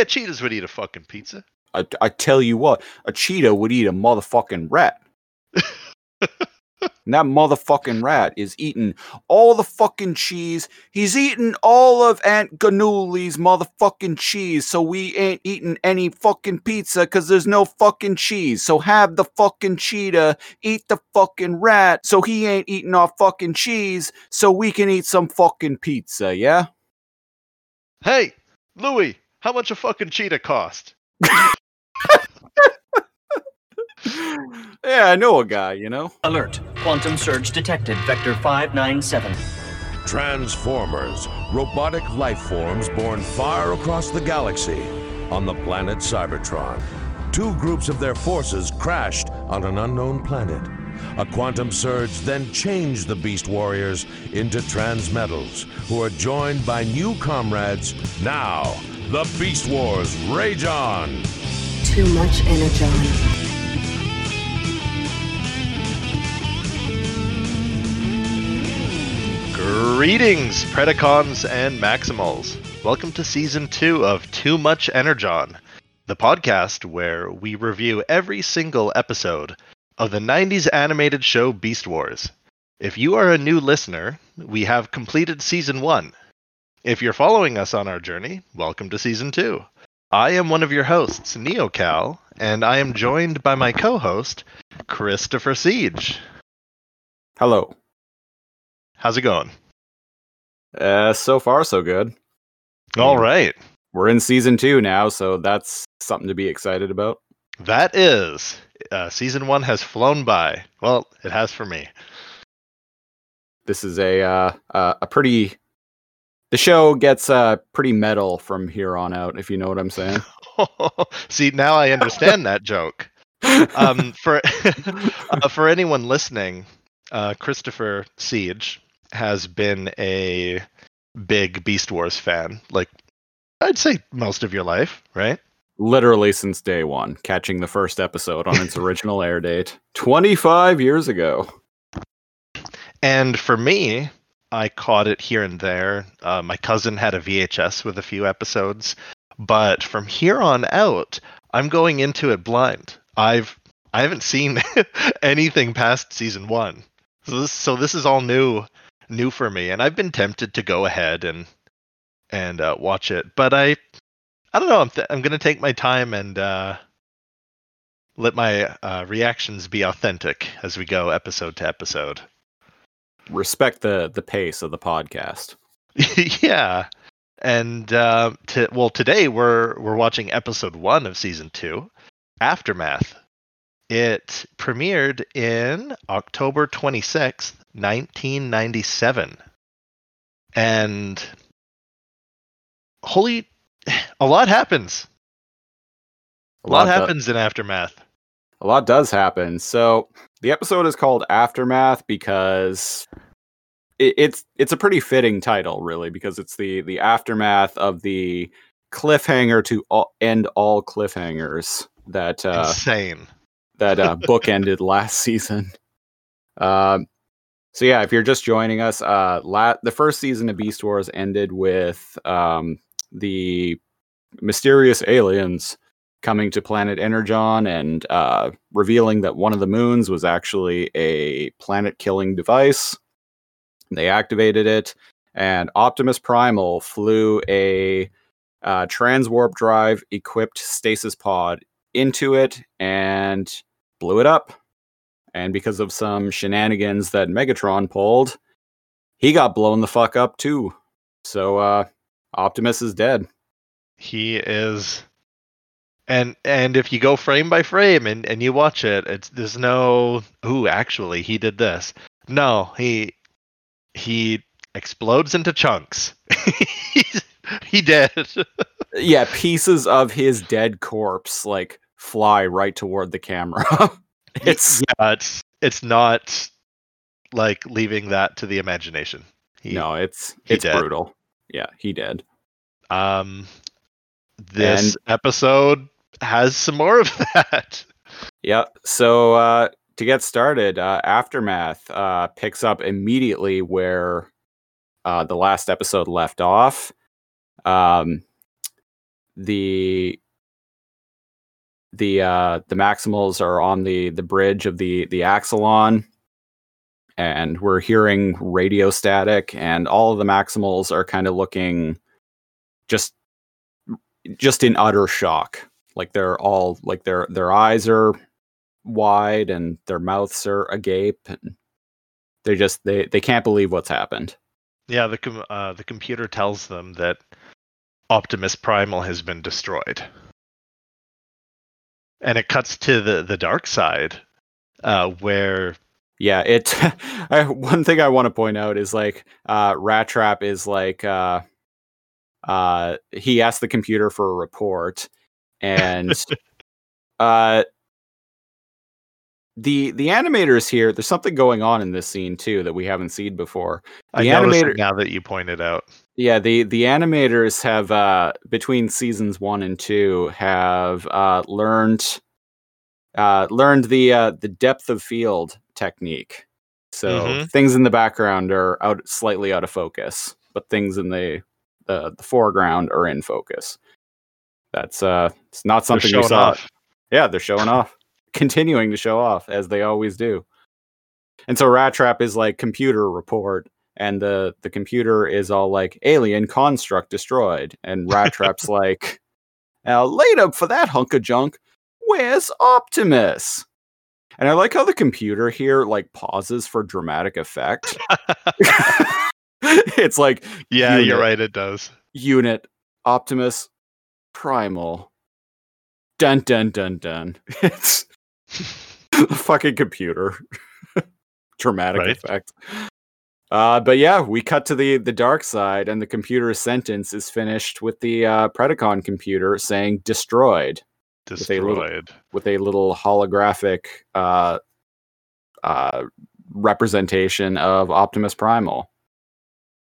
Yeah, cheetahs would eat a fucking pizza. I, I tell you what, a cheetah would eat a motherfucking rat. and that motherfucking rat is eating all the fucking cheese. He's eating all of Aunt Ganuli's motherfucking cheese, so we ain't eating any fucking pizza because there's no fucking cheese. So have the fucking cheetah eat the fucking rat, so he ain't eating our fucking cheese, so we can eat some fucking pizza, yeah? Hey, Louis, how much a fucking cheetah cost? yeah, I know a guy, you know? Alert. Quantum surge detected. Vector 597. Transformers, robotic life forms born far across the galaxy on the planet Cybertron. Two groups of their forces crashed on an unknown planet. A quantum surge then changed the Beast Warriors into Transmetals, who are joined by new comrades. Now, the Beast Wars rage on! Too much energon. Greetings, Predacons and Maximals. Welcome to season two of Too Much Energon, the podcast where we review every single episode of the 90s animated show Beast Wars. If you are a new listener, we have completed season one. If you're following us on our journey, welcome to season two. I am one of your hosts, NeoCal, and I am joined by my co host, Christopher Siege. Hello. How's it going? Uh, so far, so good. All right. We're in season two now, so that's something to be excited about. That is. Uh, season one has flown by. Well, it has for me. This is a uh, uh, a pretty. The show gets uh, pretty metal from here on out, if you know what I'm saying. See, now I understand that joke. Um, for uh, for anyone listening, uh, Christopher Siege has been a big Beast Wars fan. Like, I'd say most of your life, right? Literally since day one, catching the first episode on its original air date 25 years ago. And for me, I caught it here and there. Uh, my cousin had a VHS with a few episodes, but from here on out, I'm going into it blind. I've I haven't seen anything past season one, so this so this is all new new for me, and I've been tempted to go ahead and and uh, watch it, but I I don't know. I'm th- I'm gonna take my time and uh, let my uh, reactions be authentic as we go episode to episode. Respect the the pace of the podcast. yeah, and uh, to, well, today we're we're watching episode one of season two, Aftermath. It premiered in October 26th, 1997. And holy, a lot happens. A, lot, lot, happens do- in Aftermath. A lot does happen. So the episode is called Aftermath because it, it's it's a pretty fitting title, really, because it's the the aftermath of the cliffhanger to all, end all cliffhangers that uh, insane that uh, book ended last season. Um, so yeah, if you're just joining us, uh, la- the first season of Beast Wars ended with um, the mysterious aliens coming to planet Energon and uh, revealing that one of the moons was actually a planet-killing device. They activated it, and Optimus Primal flew a uh, transwarp drive equipped stasis pod into it and blew it up and because of some shenanigans that Megatron pulled, he got blown the fuck up too. So uh Optimus is dead. He is and and if you go frame by frame and, and you watch it, it's there's no ooh, actually he did this. No, he he explodes into chunks. he dead. yeah, pieces of his dead corpse like fly right toward the camera. it's yeah, it's it's not like leaving that to the imagination. He, no, it's it's brutal. Yeah, he did. Um, this and, episode has some more of that. Yeah. So uh, to get started, uh, aftermath uh, picks up immediately where uh, the last episode left off. Um, the the uh the maximals are on the the bridge of the the Axalon and we're hearing radio static and all of the maximals are kind of looking just just in utter shock like they're all like their their eyes are wide and their mouths are agape and they just they they can't believe what's happened Yeah, the com- uh, the computer tells them that Optimus Primal has been destroyed, and it cuts to the the dark side, uh, where Yeah, it. I, one thing I want to point out is like uh, Rat Trap is like uh, uh, he asked the computer for a report, and uh, the the animators here. There's something going on in this scene too that we haven't seen before. The noticed animator- now that you pointed out. Yeah, the the animators have uh, between seasons one and two have uh, learned uh, learned the uh, the depth of field technique. So Mhm. things in the background are out slightly out of focus, but things in the the, the foreground are in focus. That's uh, it's not something showing saw. off. Yeah, they're showing off, continuing to show off as they always do. And so Rat Trap is like computer report, and the the computer is all like alien construct destroyed, and Rat Trap's like, now later for that hunk of junk, where's Optimus? And I like how the computer here like pauses for dramatic effect. it's like yeah, Unit. you're right. It does. unit Optimus Primal. Dun dun dun dun. It's the fucking computer. Dramatic Right. effect. Uh, but yeah, we cut to the the dark side, and the computer's sentence is finished with the uh, Predacon computer saying "destroyed" With a little- Destroyed. with a little holographic uh, uh, representation of Optimus Primal.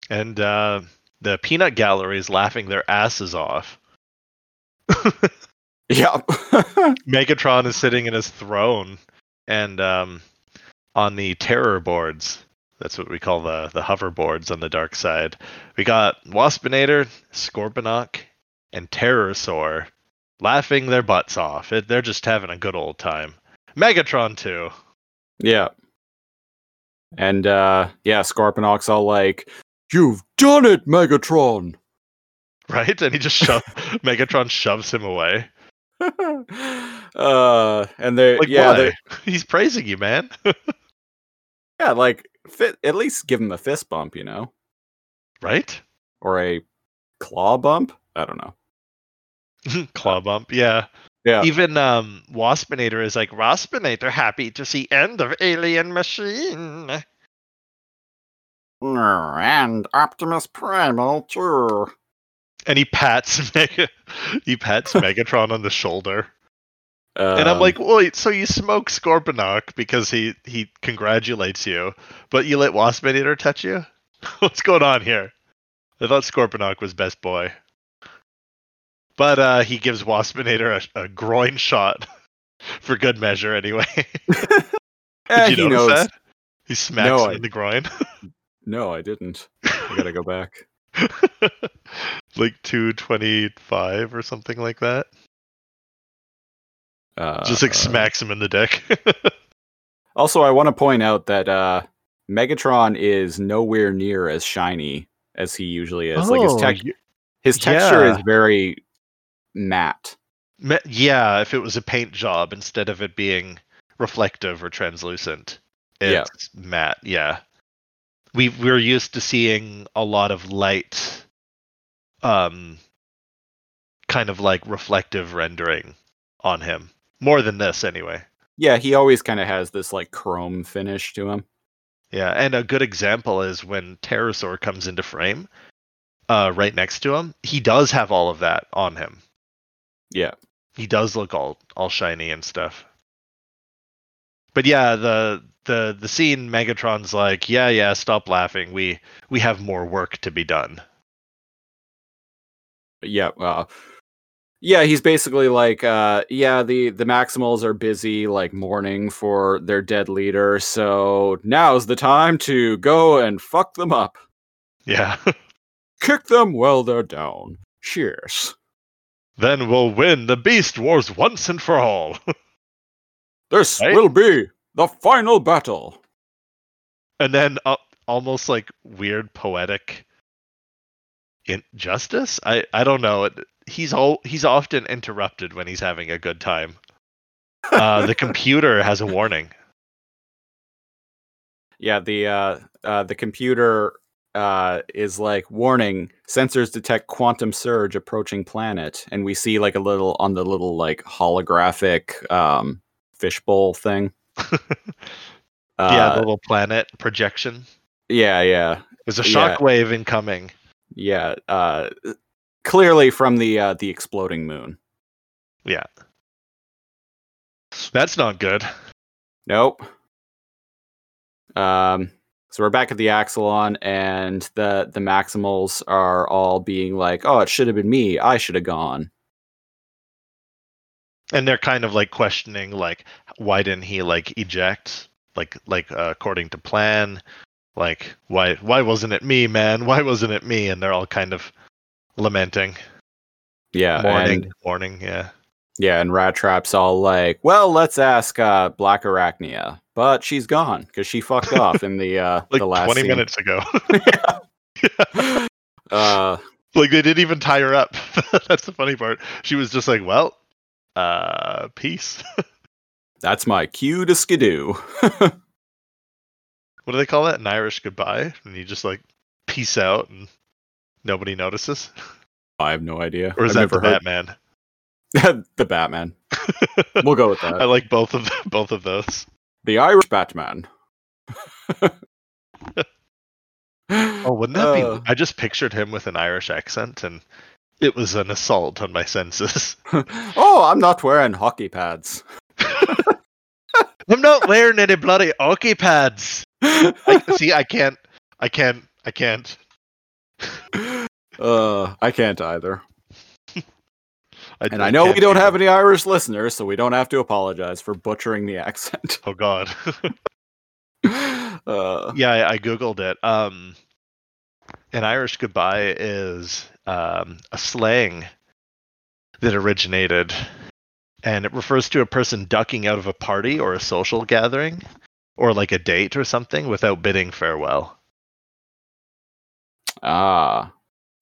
And uh, the peanut gallery is laughing their asses off. Yeah. Megatron is sitting in his throne, and um, on the terror boards, that's what we call the the hoverboards on the dark side. We got Waspinator, Scorponok, and Terrorsaur laughing their butts off. It, they're just having a good old time. Megatron too, Yeah. And uh yeah, Scorponok's all like, You've done it, Megatron. right? And he just shove Megatron shoves him away. uh and they Like yeah, why? they He's praising you, man. yeah, like fit, at least give him a fist bump, you know? right? Or a claw bump? I don't know. Claw bump, yeah. Yeah. Even um Waspinator is like Waspinator happy to see end of alien machine. And Optimus Primal too. And he pats Mega he pats Megatron on the shoulder. and I'm Um, like, wait, so you smoke Scorponok because he he congratulates you, but you let Waspinator touch you? What's going on here? I thought Scorponok was best boy. But uh, he gives Waspinator a, a groin shot for good measure anyway. Did eh, you he notice knows. that? He smacks No, him I- in the groin. No, I didn't. I gotta go back. like 225 or something like that. Uh, Just like smacks him in the dick. Also, I want to point out that uh, Megatron is nowhere near as shiny as he usually is. like his tech, his texture yeah. is very matte. me- yeah, if it was a paint job instead of it being reflective or translucent. Yeah. It's matte, yeah. We we're used to seeing a lot of light um kind of like reflective rendering on him. More than this anyway. Yeah, he always kind of has this like chrome finish to him. Yeah, and a good example is when Terrorsaur comes into frame, uh, right next to him. He does have all of that on him. Yeah, He does look all all shiny and stuff. But yeah, the the the scene Megatron's like, yeah, yeah, stop laughing. We we have more work to be done. yeah. Uh, yeah, he's basically like, uh, yeah, the the Maximals are busy like mourning for their dead leader, so now's the time to go and fuck them up, Yeah. kick them while they're down. Cheers. then we'll win the Beast Wars once and for all. This Right? will be the final battle. and then uh, almost like weird poetic injustice. I I don't know. He's all he's often interrupted when he's having a good time. Uh, the computer has a warning. Yeah, the uh, uh, the computer uh, is like warning sensors detect quantum surge approaching planet, and we see like a little on the little like holographic um, fishbowl thing. yeah, Uh, the little planet projection. yeah, yeah, There's a yeah. shockwave incoming. yeah. Uh, clearly from the uh, the exploding moon. Yeah. That's not good. Nope. Um, so we're back at the Axalon, and the the Maximals are all being like, "Oh, it should have been me. I should have gone." And they're kind of like questioning like why didn't he like eject like like uh, according to plan? Like why why wasn't it me, man? Why wasn't it me? And they're all kind of lamenting. Yeah, Mourning, and mourning, yeah. yeah, and Rat Trap's all like, "Well, let's ask uh, Black Arachnia, but she's gone because she fucked off in the uh, Like the last 20 scene. minutes ago. Uh, like they didn't even tie her up. That's the funny part. She was just like, "Well, uh, peace." that's my cue to skidoo. what do they call that? An Irish goodbye, and you just like peace out and nobody notices. I have no idea. Or is I've that the heard- Batman? the Batman. We'll go with that. I like both of the, both of those. The Irish Batman. Oh, wouldn't that Uh, be? I just pictured him with an Irish accent, and it was an assault on my senses. oh, I'm not wearing hockey pads. I'm not wearing any bloody hockey pads. I, see, I can't, I can't, I can't. uh, I can't either. And I I know we don't either. have any Irish listeners, so we don't have to apologize for butchering the accent. Oh God. uh, yeah, I, I googled it. Um, an Irish goodbye is um, a slang that originated, and it refers to a person ducking out of a party or a social gathering, or like a date or something, without bidding farewell. ah,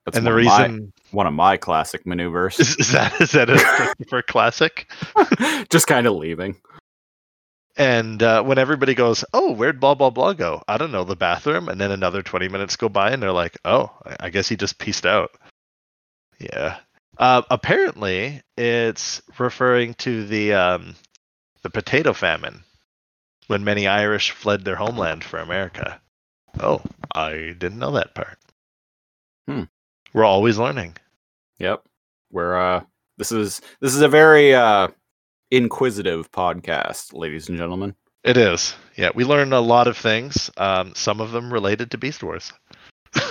that's and the one of my- reason one of my classic maneuvers. is, is that is that a Christopher classic? Just kind of leaving. And uh, when everybody goes, "Oh, where'd blah blah blah go?" I don't know, the bathroom. And then another twenty minutes go by, and they're like, "Oh, I- I guess he just pieced out." Yeah. Uh, apparently, it's referring to the um, the potato famine when many Irish fled their homeland for America. Oh, I didn't know that part. Hmm. We're always learning. Yep. We're uh this is this is a very uh inquisitive podcast, ladies and gentlemen. It is. Yeah, we learn a lot of things. Um, some of them related to Beast Wars.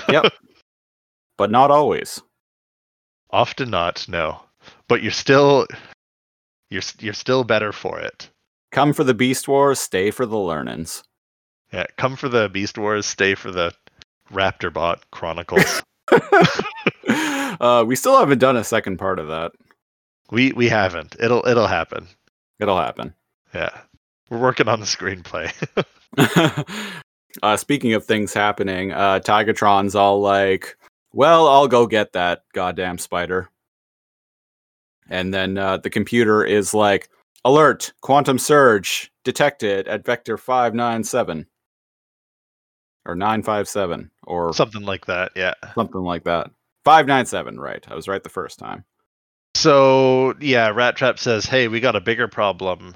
Yep. But not always. Often not, no. But you're still you're you're still better for it. Come for the Beast Wars, stay for the learnings. Yeah, come for the Beast Wars, stay for the Raptorbot Chronicles. uh we still haven't done a second part of that. we we haven't. It'll it'll happen. It'll happen. Yeah. We're working on the screenplay. uh speaking of things happening, uh Tigatron's all like, "Well, I'll go get that goddamn spider." And then uh, the computer is like, "Alert! Quantum surge detected at vector 597." Or 957 or Something like that, yeah. something like that. 597, right. I was right the first time. So yeah, Rat Trap says, "Hey, we got a bigger problem."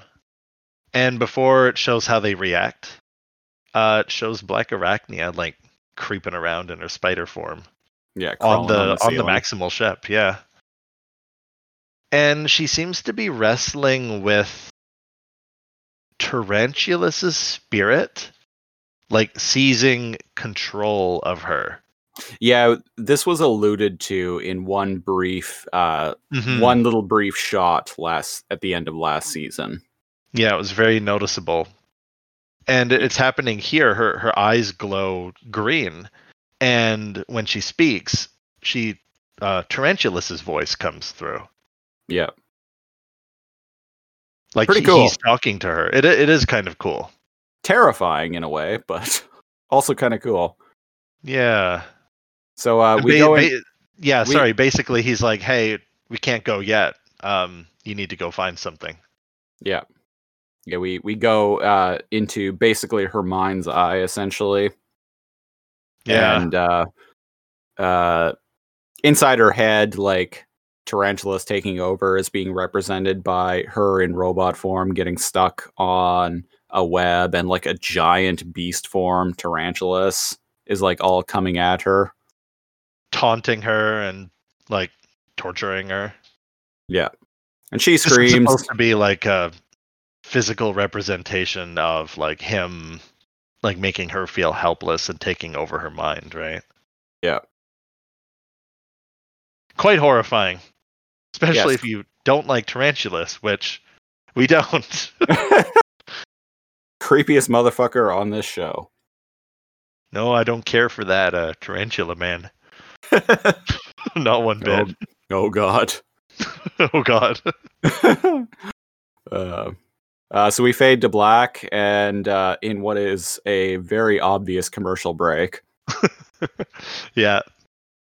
And before it shows how they react, uh, it shows Black Arachnia like creeping around in her spider form Yeah, on crawling the on the, maximal ship, yeah. And she seems to be wrestling with Tarantulas' spirit, like seizing control of her. Yeah, this was alluded to in one brief uh Mhm. one little brief shot last at the end of last season. Yeah, it was very noticeable. And it's happening here. Her her eyes glow green, and when she speaks, she uh, Tarantulas' voice comes through. Yeah. Like Pretty he- cool. he's talking to her. It it is kind of cool. Terrifying in a way, but also kind of cool. Yeah. So uh, we Ba- go in, ba- yeah, we- sorry. Basically, he's like, "Hey, we can't go yet. Um, you need to go find something." Yeah. Yeah, we we go uh into basically her mind's eye essentially. Yeah. And uh uh inside her head, like Tarantula's taking over is being represented by her in robot form getting stuck on a web and like a giant beast form Tarantulas is like all coming at her. taunting her and like torturing her. Yeah. And she screams supposed to be like a physical representation of like him, like making her feel helpless and taking over her mind, right? Yeah. Quite horrifying, especially Yes. if you don't like tarantulas, which we don't. creepiest motherfucker on this show. no, I don't care for that uh, tarantula man. Not one oh, bit. oh god. oh god. uh, uh, so we fade to black, and uh, in what is a very obvious commercial break, yeah.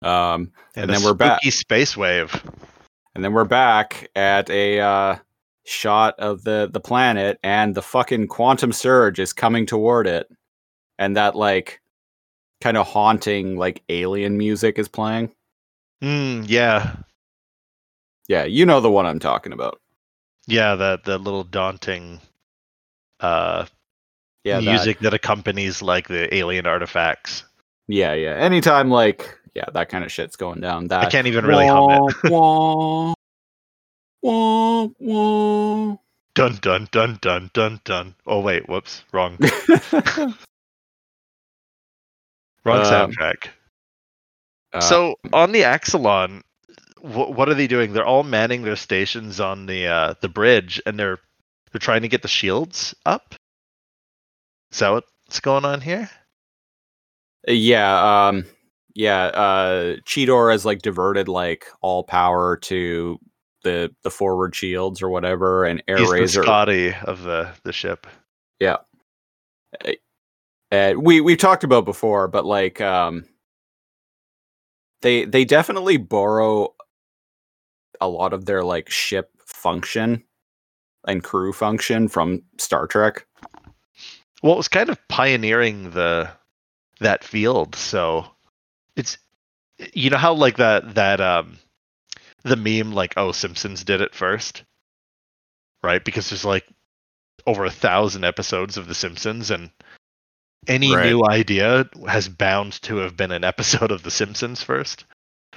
um, And, And then we're back. space wave. and then we're back at a uh, shot of the the planet, and the fucking quantum surge is coming toward it, and that like kind of haunting like alien music is playing. Mm, yeah. Yeah, you know the one I'm talking about. Yeah, that the little daunting uh Yeah, music that. accompanies like the alien artifacts. yeah, yeah. Anytime like yeah, that kind of shit's going down. That I can't even really hum it. Wah, wah, wah. Dun dun dun dun dun dun. Oh wait, whoops, wrong. Wrong Um, soundtrack. Uh, so on the Axalon, wh- what are they doing? They're all manning their stations on the uh, the bridge, and they're they're trying to get the shields up. Is that what's going on here? yeah, um, yeah. Uh, Cheetor has like diverted like all power to the the forward shields or whatever, and Air He's the Razor. Scotty of the the ship. uh, we we've talked about before, but like um, they they definitely borrow a lot of their like ship function and crew function from Star Trek. Well, it was kind of pioneering the that field, so it's you know how like that that um the meme like oh Simpsons did it first, right? Because there's like over a thousand episodes of The Simpsons, and any Right. new idea has bound to have been an episode of The Simpsons first.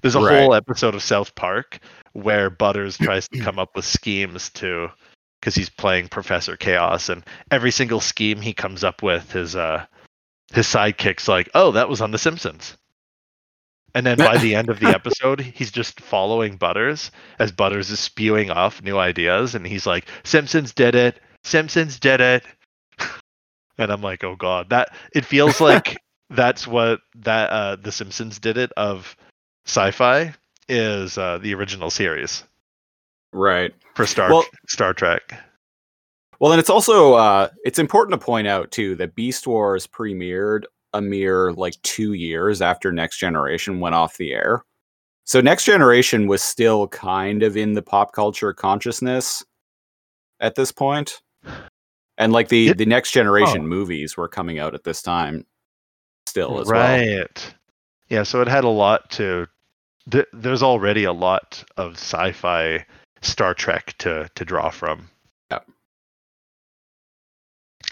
There's a Right. whole episode of South Park where Butters tries to come up with schemes to because he's playing Professor Chaos, and every single scheme he comes up with, his uh, his sidekick's like, "Oh, that was on The Simpsons." And then by the end of the episode, he's just following Butters as Butters is spewing off new ideas, and he's like, "Simpsons did it. Simpsons did it." And I'm like, "Oh God, that it feels like that's what that uh, The Simpsons did it of sci-fi is uh, the original series Right. for Star Well- Star Trek." Well, and it's also uh, it's important to point out too that Beast Wars premiered a mere like two years after Next Generation went off the air. So Next Generation was still kind of in the pop culture consciousness at this point. And like the It- the Next Generation oh. movies were coming out at this time still as well. right. Yeah, so it had a lot to. Th- there's already a lot of sci-fi Star Trek to to draw from. Yep.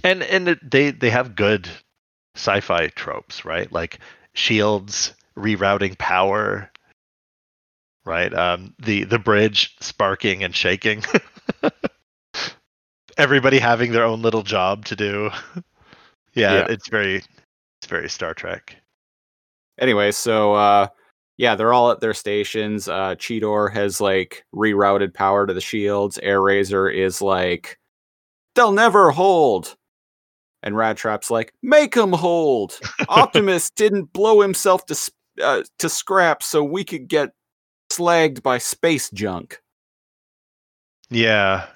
And and it, they they have good sci-fi tropes, right? Like shields rerouting power, right? Um, the the bridge sparking and shaking. Everybody having their own little job to do. yeah, Yeah. it's very it's very Star Trek. Anyway, so uh yeah, they're all at their stations. Uh Cheetor has like rerouted power to the shields. Air Razor is like they'll never hold. And Rat Trap's like, make them hold. Optimus didn't blow himself to sp- uh, to scrap so we could get slagged by space junk. Yeah.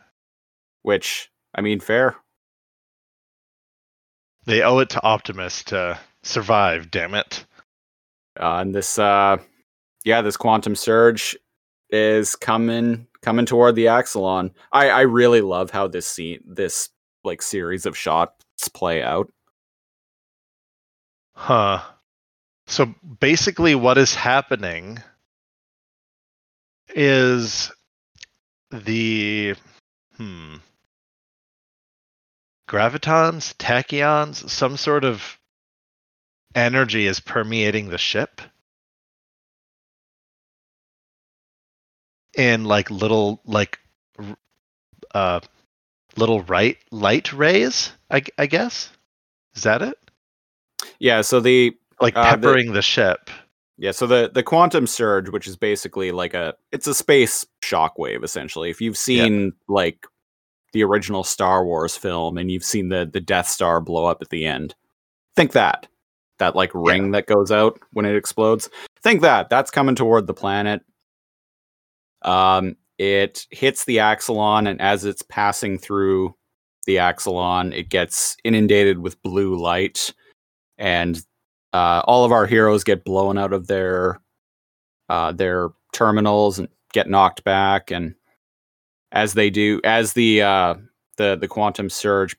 which I mean, fair. They owe it to Optimus to survive, damn it. Uh, and this, uh, yeah, this quantum surge is coming coming toward the Axalon. I I really love how this scene, this like series of shots play out. Huh. So basically, what is happening is the hmm gravitons, tachyons, some sort of energy is permeating the ship in like little like uh little right light rays. I, I guess is that it? Yeah, so the Like Uh, the- peppering the ship. Yeah, so the the quantum surge, which is basically like a it's a space shockwave essentially. If you've seen like the original Star Wars film and you've seen the the Death Star blow up at the end, think that that like ring that goes out when it explodes. Think that that's coming toward the planet. Um, it hits the Axalon, and as it's passing through the Axalon, it gets inundated with blue light, and uh, all of our heroes get blown out of their uh, their terminals and get knocked back. And as they do, as the uh, the the quantum surge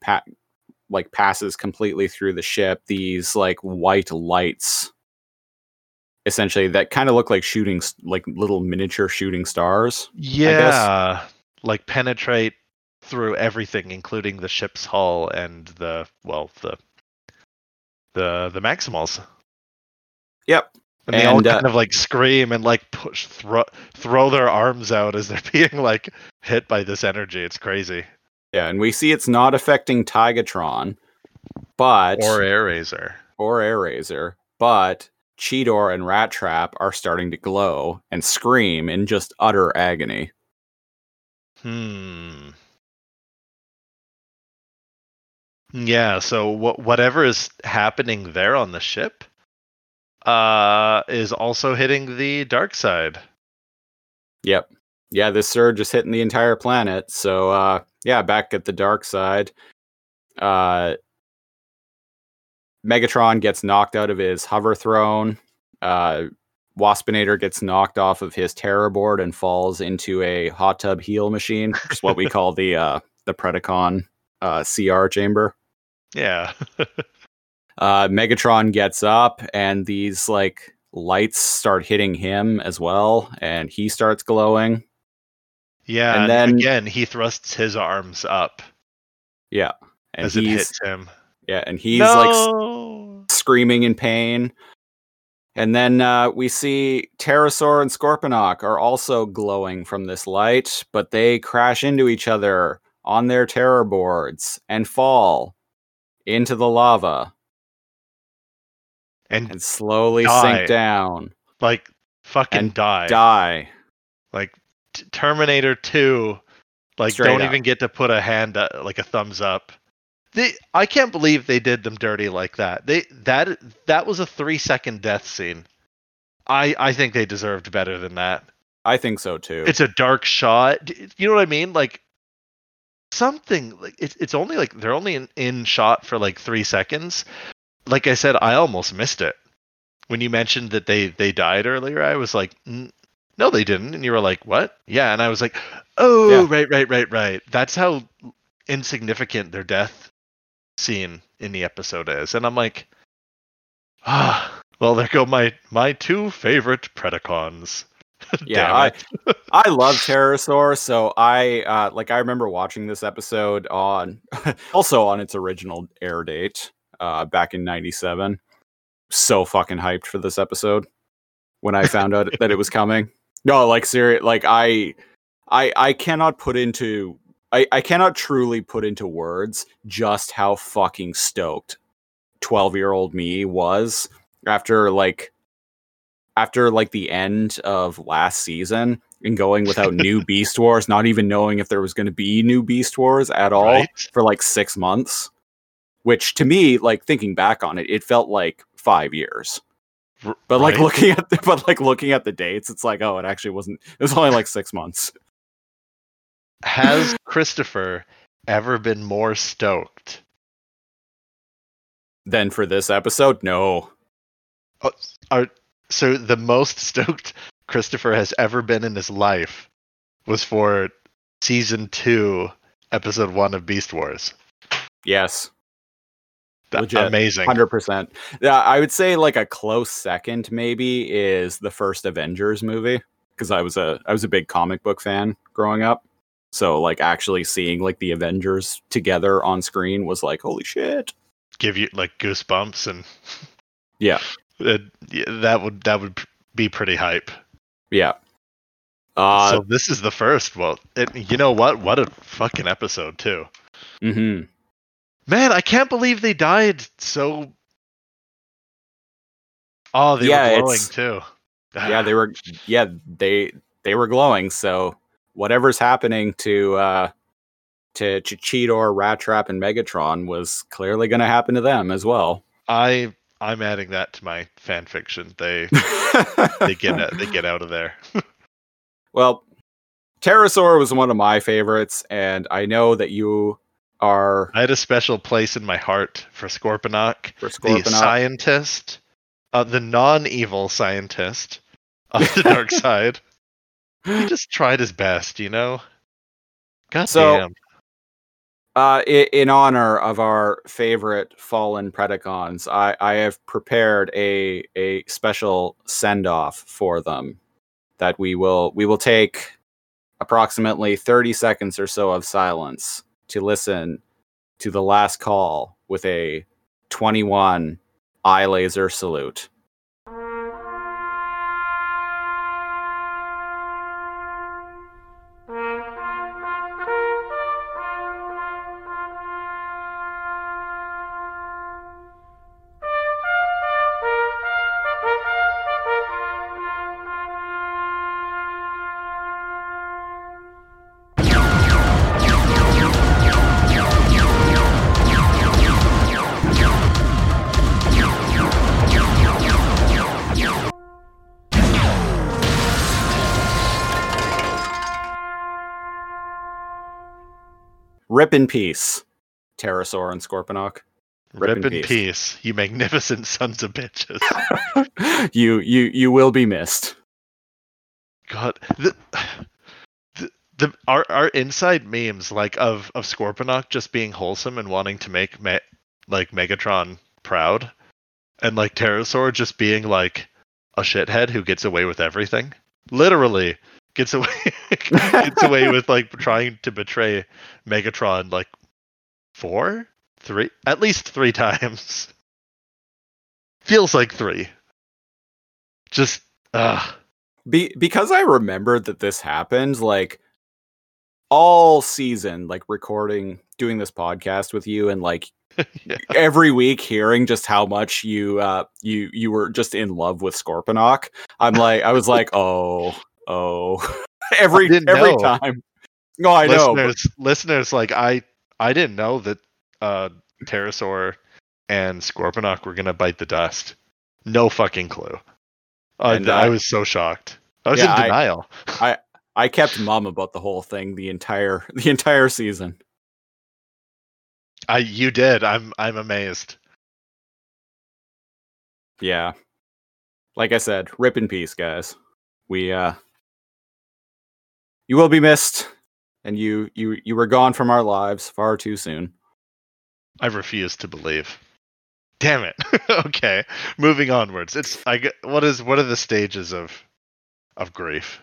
like passes completely through the ship, these like white lights, essentially that kind of look like shooting like little miniature shooting stars. Yeah, like penetrate through everything, including the ship's hull and the well, the the the Maximals. Yep. And they all And, uh, kind of like scream and like push throw throw their arms out as they're being like hit by this energy. It's crazy. Yeah, and we see it's not affecting Tigatron, but Or Air Razor. or Air but Cheetor and Rat Trap are starting to glow and scream in just utter agony. Hmm. Yeah, so wh- whatever is happening there on the ship uh is also hitting the dark side. Yep. Yeah, this surge is hitting the entire planet. So uh yeah, back at the dark side. Uh Megatron gets knocked out of his hover throne. Uh Waspinator gets knocked off of his terror board and falls into a hot tub heal machine, which is what we call the uh the Predacon uh CR chamber. Yeah. Uh, Megatron gets up, and these like lights start hitting him as well, and he starts glowing. Yeah, And and, then- again he thrusts his arms up Yeah, and as it hits him. Yeah, and he's like s- screaming in pain. And then uh, we see Terrorsaur and Scorponok are also glowing from this light, but they crash into each other on their terror boards and fall into the lava and and slowly Die. sink down, like fucking and die. die. Like t- Terminator 2 like Straight don't up. even get to put a hand uh, like a thumbs up. They I can't believe they did them dirty like that. They that that was a 3 second death scene. I I think they deserved better than that. I think so too. It's a dark shot. You know what I mean? Like something like it's it's only like they're only in, in shot for like 3 seconds. Like I said, I almost missed it. When you mentioned that they they died earlier, I was like, "N- no, they didn't. And you were like, what? Yeah. And I was like, oh, Yeah. right, right, right, right. That's how insignificant their death scene in the episode is. And I'm like, ah, well, there go my my two favorite Predacons. Yeah, I-. I love Terrorsaur, so I uh, like I remember watching this episode on also on its original air date uh, back in '97. So fucking hyped for this episode when I found out that it was coming. No, like serious, like I, I, I cannot put into I, I cannot truly put into words just how fucking stoked 12 year old me was after like after like the end of last season and going without new Beast Wars, not even knowing if there was going to be new Beast Wars at all Right. for like six months. Which to me, like thinking back on it, it felt like five years. R- But like right? looking at the, but like looking at the dates, it's like oh, it actually wasn't. It was only like six months. Has Christopher ever been more stoked? Than for this episode, no. Oh, are so the most stoked Christopher has ever been in his life was for season two, episode one of Beast Wars. Yes, That- Legit. Amazing. hundred percent. Yeah, I would say like a close second maybe is the first Avengers movie because I was a I was a big comic book fan growing up. So like actually seeing like the Avengers together on screen was like holy shit. Give you like goosebumps and Yeah. it, yeah, that would that would be pretty hype. Yeah. Uh, so this is the first. Well, it, you know what? What a fucking episode too. mhm. Man, I can't believe they died so. Oh, they Yeah, were glowing too. yeah they were yeah they they were glowing so whatever's happening to uh to Ch- cheetor rat trap and megatron was clearly going to happen to them as well I I'm adding that to my fan fiction. They they get out, they get out of there. well Terrorsaur was one of my favorites and i know that you are I had a special place in my heart for Scorponok, for the Scorponok. scientist, uh, the non-evil scientist of the dark side. He just tried his best, you know. God So- damn. Uh, i- in honor of our favorite fallen Predacons, I, I have prepared a a special send off for them that we will we will take approximately thirty seconds or so of silence to listen to the last call with a twenty one eye laser salute. Rip in peace, Terrorsaur and Scorponok. Rip, in in peace. peace, you magnificent sons of bitches. you you you will be missed. God, the, the, the our our inside memes like of of Scorponok just being wholesome and wanting to make me, like Megatron proud, and like Terrorsaur just being like a shithead who gets away with everything. Literally gets away gets away with like trying to betray Megatron like four, three, at least three times. Feels like three. Just uh Be- because I remembered that this happened, like all season, like recording, doing this podcast with you, and like yeah. every week hearing just how much you uh you you were just in love with Scorponok. I'm like, I was like, oh, oh, every every know. time. No, I know. but- listeners, listeners, like I, I didn't know that uh, Terrorsaur and Scorponok were gonna bite the dust. No fucking clue. Uh, And, I uh, was so shocked. I was yeah, in I- denial. I kept mum about the whole thing the entire the entire season. I, you did. I'm, I'm amazed. Yeah. Like I said, rip in peace, guys. We uh you will be missed and you you you were gone from our lives far too soon. I refuse to believe. Damn it. okay, moving onwards. It's I. get- What is what are the stages of of grief?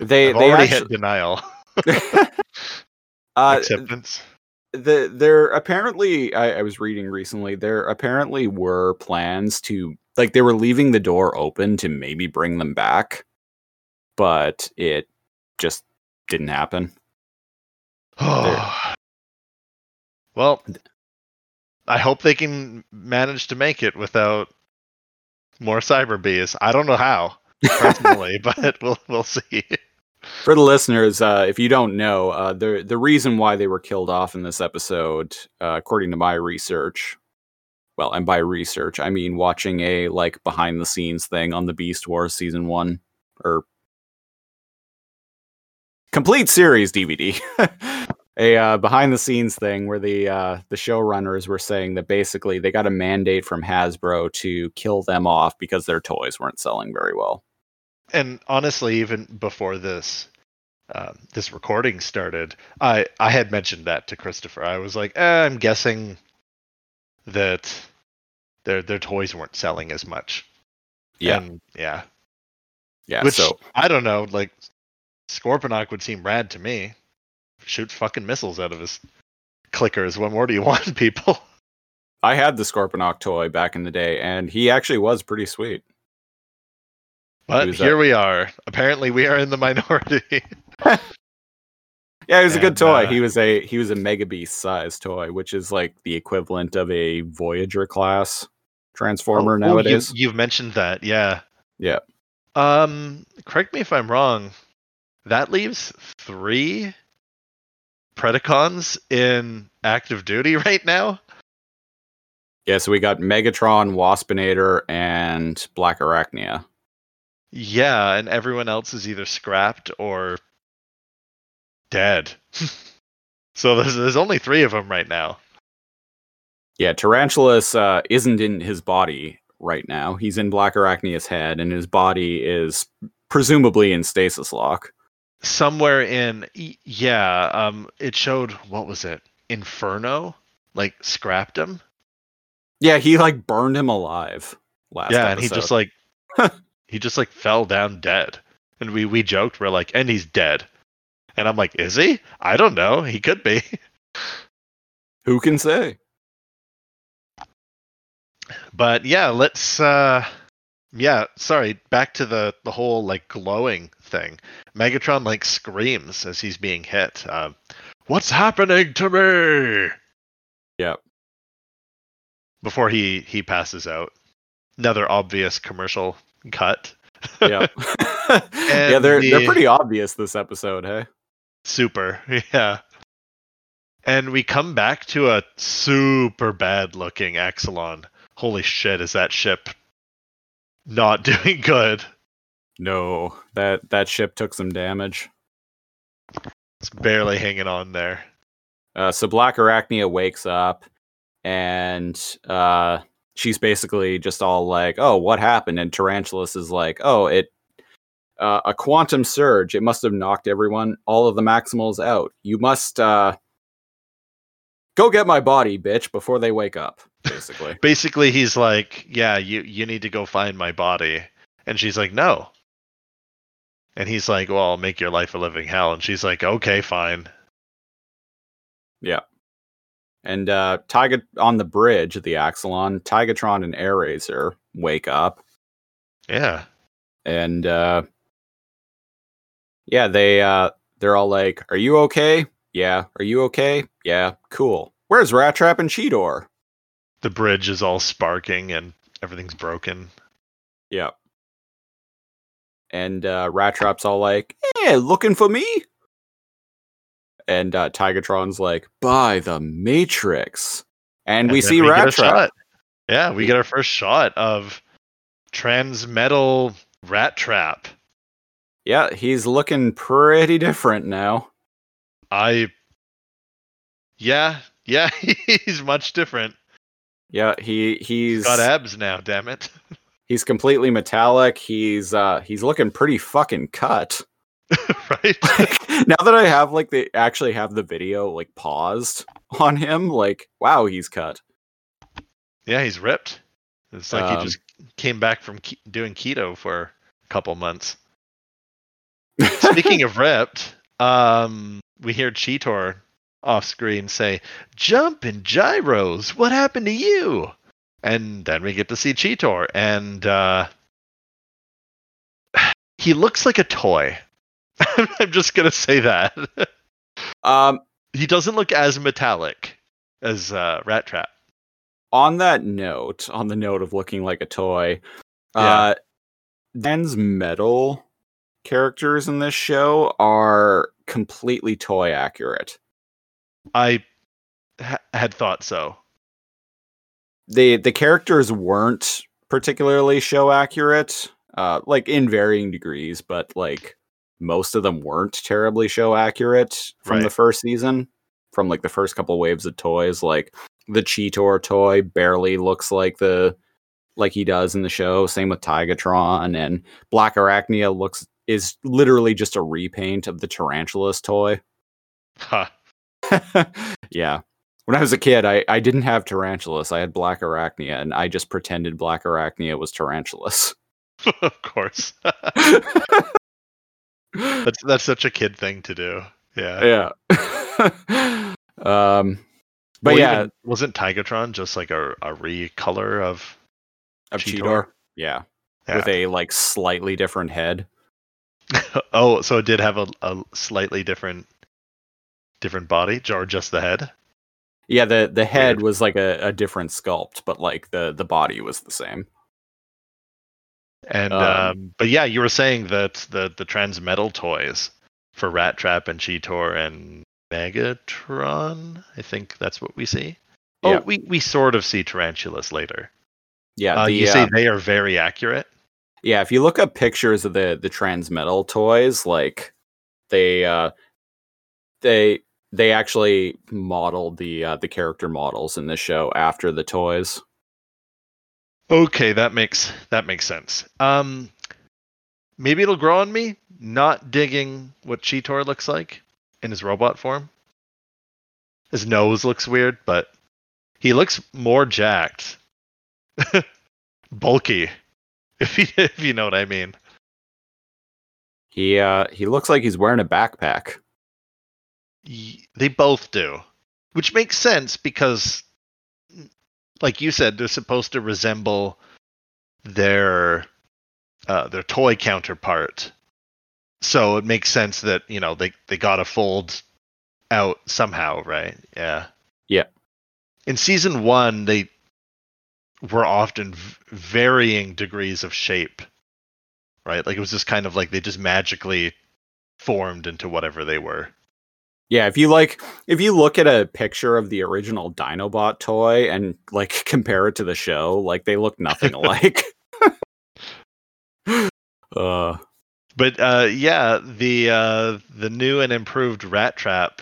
They I've they already hit denial, uh, acceptance. the there apparently I, I was reading recently there apparently were plans to like they were leaving the door open to maybe bring them back but it just didn't happen well, I hope they can manage to make it without more cyber bees. I don't know how personally, but we'll we'll see. for the listeners uh, if you don't know uh, the the reason why they were killed off in this episode uh, according to my research well and by research i mean watching a like behind the scenes thing on the beast wars season 1 or complete series DVD. a uh, behind the scenes thing where the uh, the showrunners were saying that basically they got a mandate from Hasbro to kill them off because their toys weren't selling very well. And honestly, even before this um, this recording started, I I had mentioned that to Christopher. I was like, eh, I'm guessing that their their toys weren't selling as much. Yeah. And, yeah. Yeah, Which so I don't know. Like Scorponok would seem rad to me. Shoot fucking missiles out of his clickers. What more do you want, people? I had the Scorponok toy back in the day, and he actually was pretty sweet. But here we are. Apparently, we are in the minority. Yeah, he was a good toy. uh, he was a he was a Mega Beast size toy, which is like the equivalent of a Voyager class transformer Oh, oh, nowadays. You, you've mentioned that, yeah. Yeah. Um, correct me if I'm wrong. That leaves three Predacons in active duty right now. Yeah, so we got Megatron, Waspinator, and Black Arachnia. Yeah, and everyone else is either scrapped or dead. so there's there's only three of them right now. Yeah, Tarantulas uh, isn't in his body right now. He's in Black Arachnia's head, and his body is presumably in stasis lock. Somewhere in yeah, um, it showed what was it? Inferno, like scrapped him. Yeah, he like burned him alive last yeah, and he just like he just like fell down dead. And we we joked we're like, and he's dead. And I'm like, is he? I don't know. He could be. Who can say? But yeah, let's uh yeah, sorry, back to the the whole like glowing thing. Megatron like screams as he's being hit. Uh, What's happening to me? Yep. Before he he passes out. Another obvious commercial cut. Yep. yeah, they're the- they're pretty obvious this episode, hey? Super. Yeah. And we come back to a super bad looking Axalon. Holy shit, is that ship not doing good? No, that that ship took some damage. It's barely hanging on there. Uh, so Black Arachnia wakes up, and uh, she's basically just all like, "Oh, what happened?" And Tarantulas is like, "Oh, it uh, a quantum surge. It must have knocked everyone, all of the Maximals out. You must uh, go get my body, bitch, before they wake up." Basically, Basically, he's like, "Yeah, you you need to go find my body," and she's like, "No." And he's like, "Well, I'll make your life a living hell." And she's like, "Okay, fine." Yeah. And uh, Tyga on the bridge of the Axalon, Tigatron and Airazor wake up. Yeah. and uh yeah they uh they're all like are you okay yeah are you okay yeah cool where's rat trap and cheetor The bridge is all sparking and everything's broken. yeah and uh rat trap's all like yeah looking for me and uh tigatron's like by the matrix and, we then see get rat trap. Yeah, we get our first shot of transmetal rat trap. yeah he's looking pretty different now I Yeah, yeah, he's much different. yeah he he's Got abs now, damn it. he's completely metallic he's uh he's looking pretty fucking cut right? now that I have like they actually have the video like paused on him, like wow, he's cut. Yeah, he's ripped. It's like Um, he just came back from ke- doing keto for a couple months. Speaking of ripped, um, we hear Cheetor off screen say, "Jump and gyros. What happened to you?" And then we get to see Cheetor, and uh, he looks like a toy. I'm just gonna say that um, he doesn't look as metallic as uh, Rat Trap. on that note, on the note of looking like a toy, Yeah. uh, Den's metal characters in this show are completely toy accurate. I ha- had thought so. The the characters weren't particularly show accurate uh like in varying degrees but like most of them weren't terribly show accurate from the first season, from like the first couple waves of toys. Like the Cheetor toy barely looks like the like he does in the show. Same with Tigatron and Black Arachnia looks is literally just a repaint of the Tarantulas toy. Huh. yeah. When I was a kid, I, I didn't have Tarantulas. I had Black Arachnia, and I just pretended Black Arachnia was Tarantulas. of course. that's that's such a kid thing to do. Yeah. yeah. um, but Well, yeah, even- wasn't Tigatron just like a, a recolor of of Cheetor. Cheetor. Yeah. Yeah. With a like slightly different head. oh, so it did have a, a slightly different different body, or just the head? Yeah, the the head Weird. was like a, a different sculpt, but like the the body was the same. And Um, um, but yeah, you were saying that the the Transmetal toys for Rat Trap and Cheetor and Megatron, I think that's what we see. Oh, Yeah. we, we sort of see tarantulas later. Yeah, Uh, the, you uh, say they are very accurate. Yeah, if you look up pictures of the the transmetal toys, like they uh they they actually modeled the uh, the character models in the show after the toys. Okay, that makes that makes sense. Um, maybe it'll grow on me. Not digging what Cheetor looks like in his robot form. His nose looks weird, but he looks more jacked, bulky. If you if you know what I mean. He uh he looks like he's wearing a backpack. They both do, which makes sense because, like you said, they're supposed to resemble their uh, their toy counterpart. So it makes sense that you know they they got to fold out somehow, right? Yeah. Yeah. In season one, they were often v- varying degrees of shape, right? Like it was just kind of like they just magically formed into whatever they were. Yeah, if you like if you look at a picture of the original Dinobot toy and like compare it to the show, like they look nothing alike. uh But uh, yeah, the uh, the new and improved Rat Trap,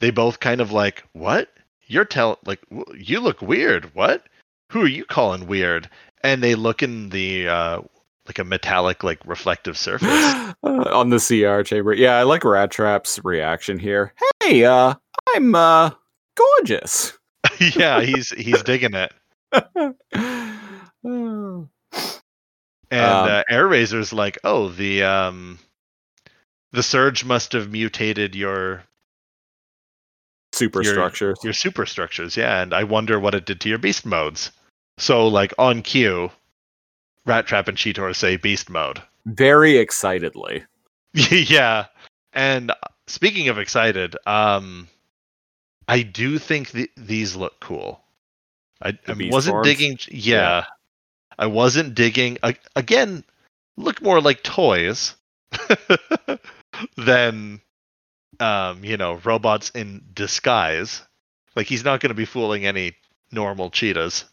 they both kind of like, what? You're tell like w- you look weird. What? Who are you calling weird? And they look in the uh, like a metallic like reflective surface. on the CR chamber. Yeah, I like Rat Trap's reaction here. Hey, uh, I'm uh gorgeous. yeah, he's he's digging it. And Um, uh, Airazor's like, oh, the um, the surge must have mutated your Superstructures. your superstructures, yeah, and I wonder what it did to your beast modes. So, like on cue, Rat Trap and Cheetor say beast mode. Very excitedly. yeah, and speaking of excited, um, I do think th- these look cool. I, I wasn't forms? digging. Yeah, I wasn't digging. a- again, look more like toys than, um, you know, robots in disguise. Like he's not going to be fooling any normal cheetahs.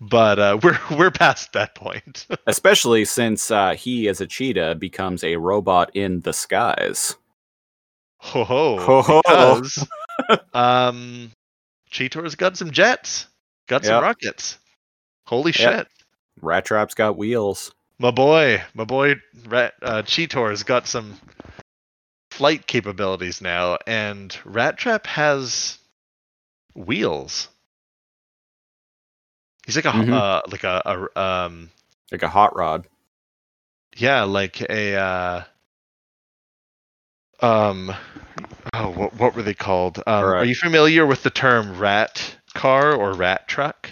But uh, we're we're past that point. Especially since uh, he, as a cheetah, becomes a robot in the skies. Ho ho. Ho ho. Because, um, Cheetor's got some jets, got some Yep. rockets. Holy Yep. shit. Rat Trap's got wheels. My boy, my boy, Rat, uh, Cheetor's got some flight capabilities now, and Rat Trap has wheels. He's like a Mhm. uh, like a, a um Like a hot rod. yeah like a uh, um oh what what were they called? Um, Or Are you familiar with the term rat car or rat truck?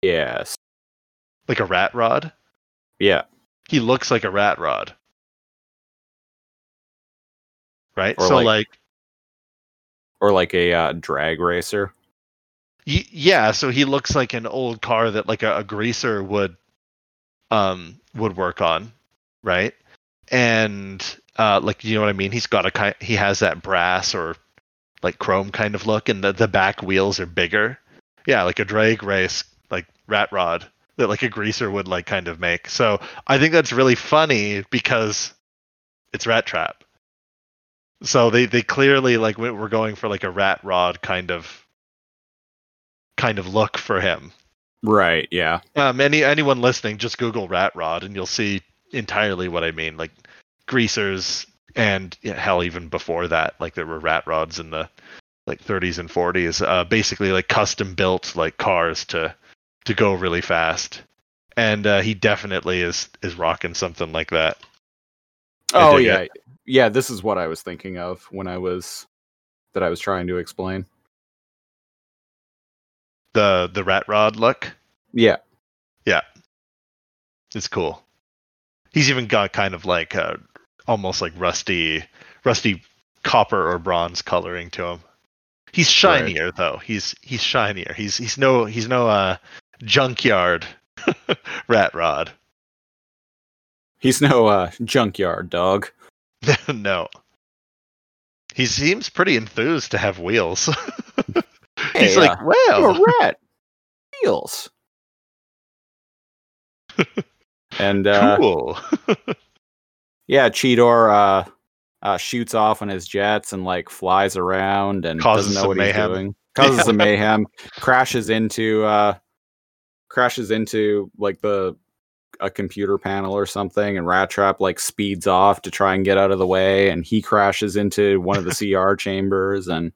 Yes. Like a rat rod? Yeah. He looks like a rat rod. Right? Or so like- like Or like a uh, drag racer. Yeah, so he looks like an old car that like a, a greaser would um would work on, right? And uh like you know what I mean? He's got a kind he has that brass or like chrome kind of look and the, the back wheels are bigger. Yeah, like a drag race like rat rod. that like a greaser would like kind of make. So I think that's really funny because it's Rat Trap. So they they clearly like we- we're going for like a rat rod kind of kind of look for him. Right. Yeah. Um, any anyone listening, just Google rat rod and you'll see entirely what I mean. Like greasers and yeah, hell, even before that, like there were rat rods in the like 30s and 40s. Uh, basically, like custom built like cars to to go really fast. And uh, he definitely is is rocking something like that. I Oh yeah. Yeah. This is what I was thinking of when I was that I was trying to explain. The the rat rod look Yeah. yeah, it's cool. He's even got kind of like uh almost like rusty rusty copper or bronze coloring to him. He's Right. shinier though. He's he's shinier. He's he's no he's no uh junkyard rat rod. He's no uh, junkyard dog. no. He seems pretty enthused to have wheels. He's like, well, a rat. Wheels. and uh, cool. yeah, Cheetor uh, uh, shoots off on his jets and like flies around and Causes doesn't know what mayhem. he's doing. Causes some mayhem. Crashes into uh, crashes into like the a computer panel or something, and Rat Trap like speeds off to try and get out of the way, and he crashes into one of the CR chambers, and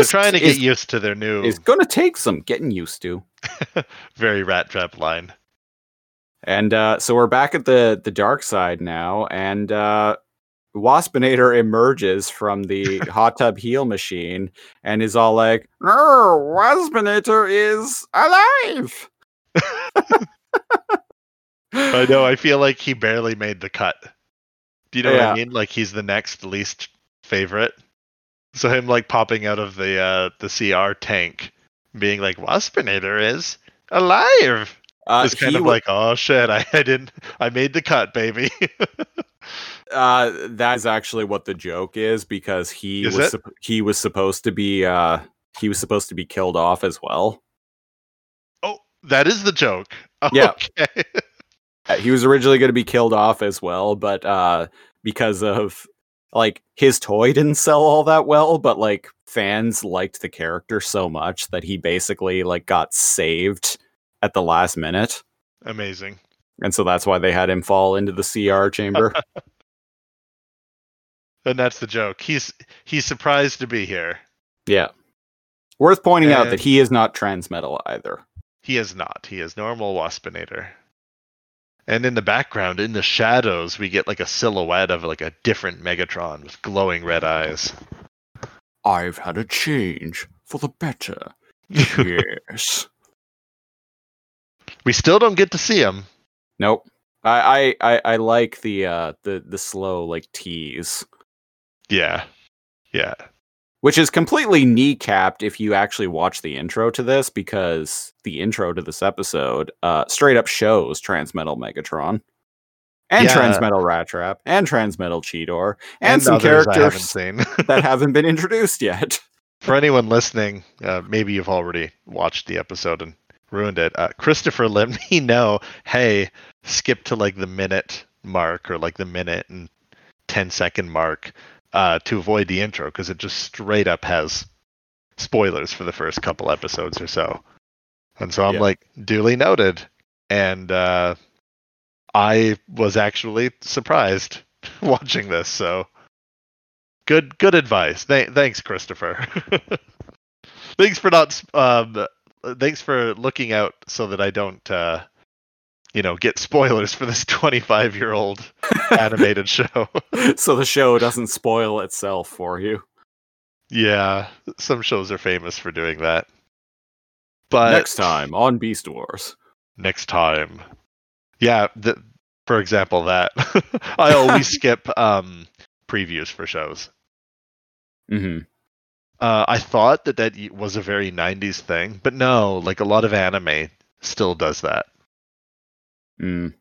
They're trying to is, get used to their new It's gonna take some getting used to. very rat trap line. And uh, so we're back at the the dark side now, and uh, Waspinator emerges from the hot tub heal machine and is all like, "No, Waspinator is alive." I know. I feel like he barely made the cut. Do you know what Yeah. I mean? Like he's the next least favorite. So him like popping out of the uh the CR tank, being like Waspinator is alive. Uh, It's kind of wa- like, oh shit, I, I didn't, I made the cut, baby. uh, that is actually what the joke is because he Is was supp- he was supposed to be uh, he was supposed to be killed off as well. oh, that is the joke. Yeah. Okay. Uh, he was originally going to be killed off as well, but uh, because of like his toy didn't sell all that well, but like fans liked the character so much that he basically like got saved at the last minute, Amazing. and so that's why they had him fall into the CR chamber. And that's the joke. He's he's surprised to be here. yeah, worth pointing out that he is not transmetal either. He is not. He is normal Waspinator. And in the background, in the shadows, we get like a silhouette of like a different Megatron with glowing red eyes. I've had a change for the better. yes. we still don't get to see him. Nope. I, I I I like the uh the the slow like tease. Yeah. Yeah. Which is completely kneecapped if you actually watch the intro to this because the intro to this episode uh straight up shows transmetal megatron and Yeah. transmetal rat trap and transmetal cheetor and, some I haven't characters seen. that haven't been introduced yet For anyone listening, uh, maybe you've already watched the episode and ruined it. Uh, Christopher let me know, hey, skip to like the minute mark or like the minute and 10 second mark uh, to avoid the intro because it just straight up has spoilers for the first couple episodes or so. And so I'm Yeah. like, duly noted. And uh, I was actually surprised watching this. So good, good advice. Th- thanks, Christopher. thanks for not. Um, thanks for looking out so that I don't, uh, you know, get spoilers for this 25 year old animated show. so the show doesn't spoil itself for you yeah, some shows are famous for doing that. But next time on beast wars next time. Yeah, th- for example, that I always skip um, previews for shows. hmm Uh, I thought that that was a very '90s thing, but no, like a lot of anime still does that. Mm.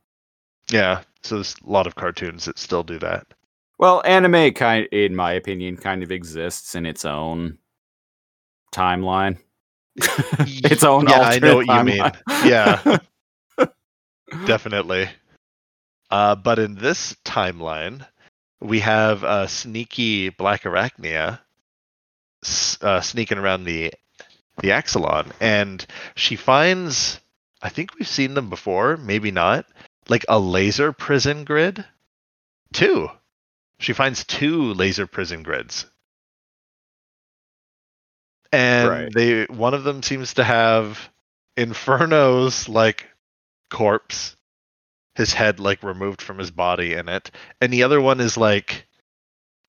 Yeah, so there's a lot of cartoons that still do that. well anime kind in my opinion kind of exists in its own timeline its own. Yeah, I know what you mean. Yeah, definitely. Uh, but in this timeline, we have uh, sneaky Black Arachnia uh, sneaking around the the Axalon, and she finds. I think we've seen them before, maybe not. Like a laser prison grid. Two. She finds two laser prison grids. And Right. they one of them seems to have Inferno's like corpse, his head like removed from his body in it, and the other one is like,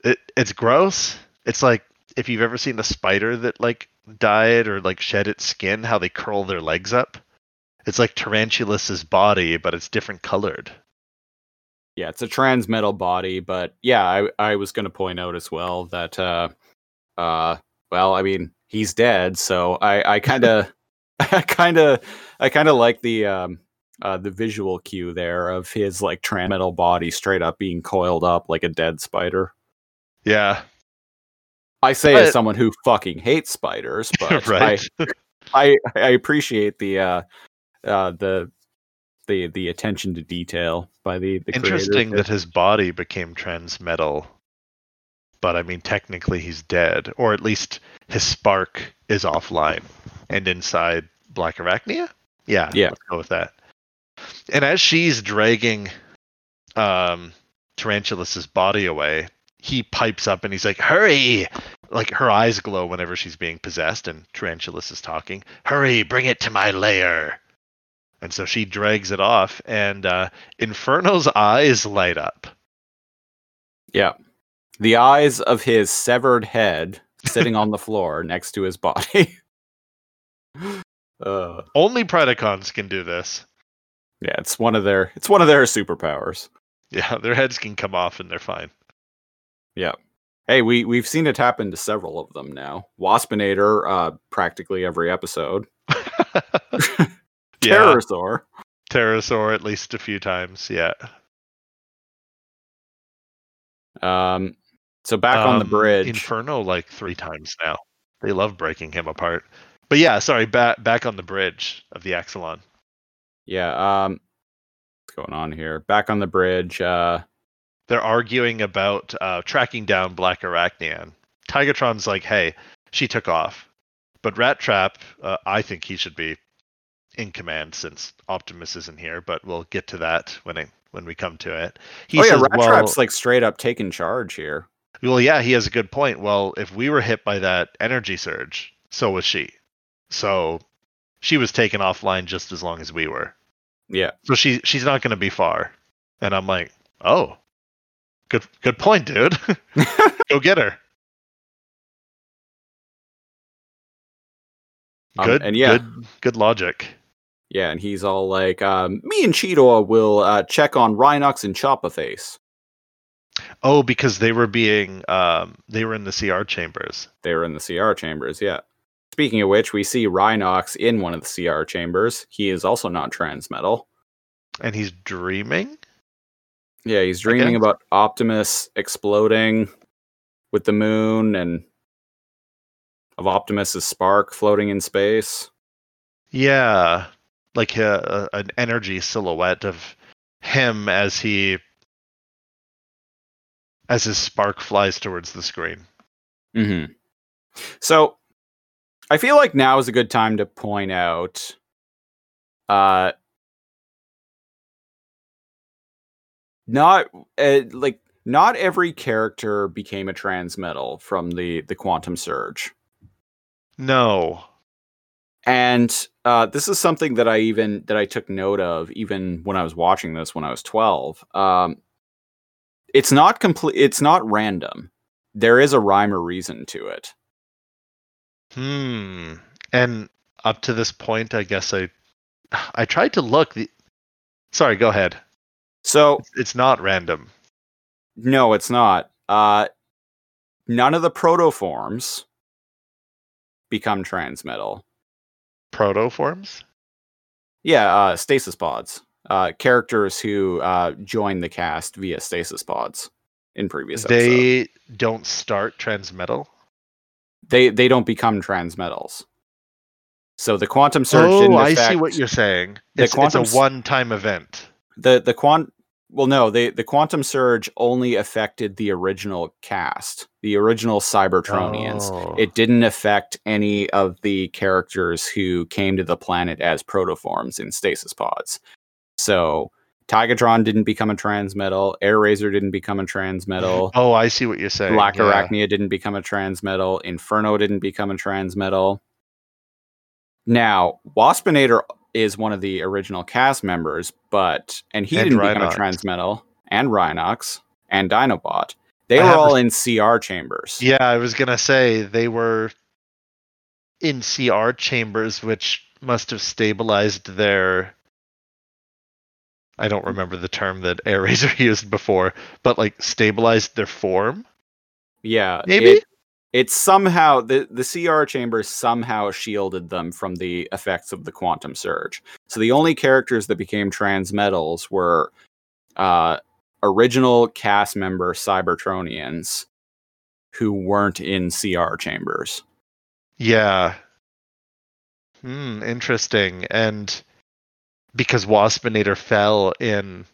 it it's gross. It's like if you've ever seen a spider that like died or like shed its skin, how they curl their legs up. It's like Tarantulas's body, but it's different colored. Yeah, it's a transmetal body, but yeah, I I was going to point out as well that uh uh well, I mean, he's dead, so I I kind of I kind of I kind of like the um uh the visual cue there of his like transmetal body straight up being coiled up like a dead spider. Yeah, I say as someone who fucking hates spiders, but right. I, I I appreciate the uh uh the the the attention to detail by the, the Interesting that his body became transmetal, but I mean, technically he's dead, or at least his spark is offline and inside Black Arachnia. Yeah, Yeah. Let's go with that. And as she's dragging um, Tarantulas's body away, he pipes up and he's like, "Hurry!" Like her eyes glow whenever she's being possessed, and tarantulas is talking. Hurry, bring it to my lair. And so she drags it off, and uh, Inferno's eyes light up. Yeah. The eyes of his severed head sitting on the floor next to his body. uh, Only Predacons can do this. yeah, it's one of their it's one of their superpowers. Yeah, their heads can come off and they're fine. Yeah. Hey, we we've seen it happen to several of them now. Waspinator, uh, practically every episode. yeah, Terrorsaur. Terrorsaur at least a few times. Yeah. Um, so back on the Um, bridge. Inferno like three times now. They love breaking him apart. But yeah, sorry, back back on the bridge of the Axalon. yeah. Um, what's going on here? Back on the bridge. Uh, They're arguing about uh, tracking down Black Arachnian. Tigatron's like, "Hey, she took off," but Rat Trap, uh, I think he should be in command since Optimus isn't here. But we'll get to that when it when we come to it. He oh yeah, says, Rat well, Trap's like straight up taking charge here. Well, yeah, he has a good point. Well, if we were hit by that energy surge, so was she. So she was taken offline just as long as we were. Yeah. So she she's not going to be far. And I'm like, oh, good good point, dude. Go get her. Um, Good and yeah, good good logic. Yeah, and he's all like, um, "Me and Cheetor will uh, check on Rhinox and Chopperface." Oh, because they were being um they were in the CR chambers. They were in the CR chambers. Yeah. Speaking of which, we see Rhinox in one of the CR chambers. He is also not transmetal. And he's dreaming? Yeah, he's dreaming about Optimus exploding with the moon and of Optimus's spark floating in space. Yeah, like a, a, an energy silhouette of him as he as his spark flies towards the screen. Mm-hmm. So, I feel like now is a good time to point out, uh, not uh, like not every character became a transmetal from the the quantum surge, No. And uh, this is something that I even that I took note of even when I was watching this when I was twelve. Um, it's not complete. It's not random. There is a rhyme or reason to it. Hmm. And up to this point, I guess I I tried to look. The, sorry, go ahead. So It's not random. No, it's not. Uh, none of the protoforms become transmetal. Protoforms? Yeah, uh, stasis pods. Uh, characters who uh, join the cast via stasis pods in previous episodes. They don't start transmetal. They they don't become transmetals. So the quantum surge oh, I see what you're saying. It's, quantum it's a one-time event. the the quant well no the the quantum surge only affected the original cast the original cybertronians Oh. it didn't affect any of the characters who came to the planet as protoforms in stasis pods so Tigatron didn't become a transmetal Airazor didn't become a transmetal Oh, I see what you're saying. black yeah. arachnia didn't become a transmetal inferno didn't become a transmetal now waspinator is one of the original cast members, but and he And didn't become a Rhinox. transmetal, and Rhinox and Dinobot. They I were all a- in CR chambers. Yeah, I was gonna say they were in CR chambers, which must have stabilized their. I don't remember the term that Airazor used before, but like stabilized their form. Yeah, Maybe? it, it somehow the the CR chambers somehow shielded them from the effects of the quantum surge. So the only characters that became transmetals were uh, original cast member Cybertronians who weren't in CR chambers. Yeah. Hmm, interesting. And because Waspinator fell in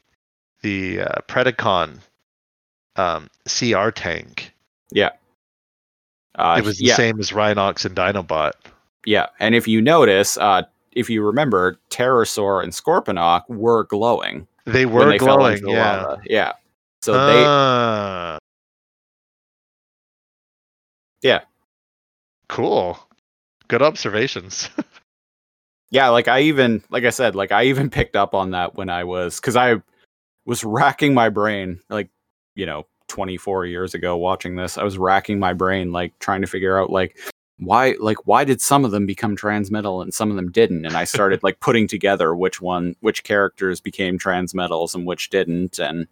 the uh, Predacon um, CR tank, Uh, it was the yeah, same as Rhinox and Dinobot. Yeah, and if you notice, uh, if you remember, Terrorsaur and Scorponok were glowing They were they glowing, the yeah. lava. Yeah, so they Ah. Yeah. Cool. Good observations. yeah, like I even like I said, like I even picked up on that when I was because I was racking my brain, like you know, 24 years ago watching this, I was racking my brain, like trying to figure out like why like why did some of them become transmetal and some of them didn't and i started like putting together which one which characters became transmetals and which didn't and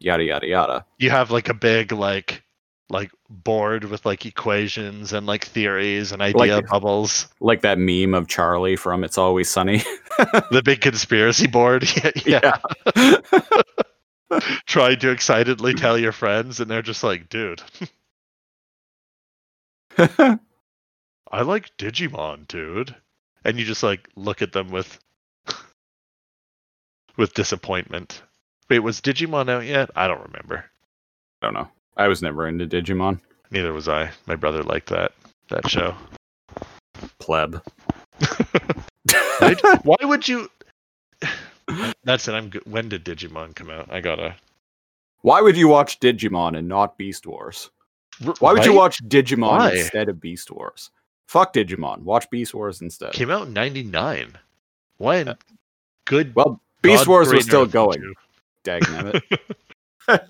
yada yada yada you have like a big like like board with like equations and like theories and idea Like- bubbles. like that meme of Charlie from It's Always Sunny. The big conspiracy board. yeah, yeah. Trying to excitedly tell your friends and they're just like, dude, I like Digimon, dude. And you just like look at them with with disappointment. Wait, was Digimon out yet? I don't remember. I don't know. I was never into Digimon. Neither was I. My brother liked that that show. Pleb. Why, why would you? That's it. I'm. Good. When did Digimon come out? I gotta. Why would you watch Digimon and not Beast Wars? Why would you Right? watch Digimon Why? instead of Beast Wars? Fuck Digimon. Watch Beast Wars instead. Came out in '99. When? in Good. Well, Beast God Wars was still earth going. you? Dang it.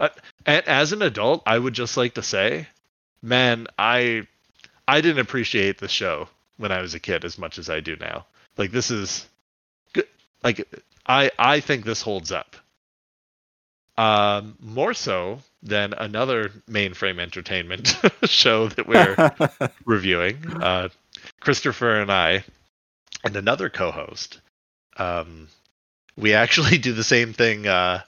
Uh, and as an adult, I would just like to say, man, I I didn't appreciate the show when I was a kid as much as I do now. Like this is good. Like I I think this holds up. Um, more so than another mainframe entertainment show that we're reviewing. Uh, Christopher and I, and another co-host, um, we actually do the same thing uh,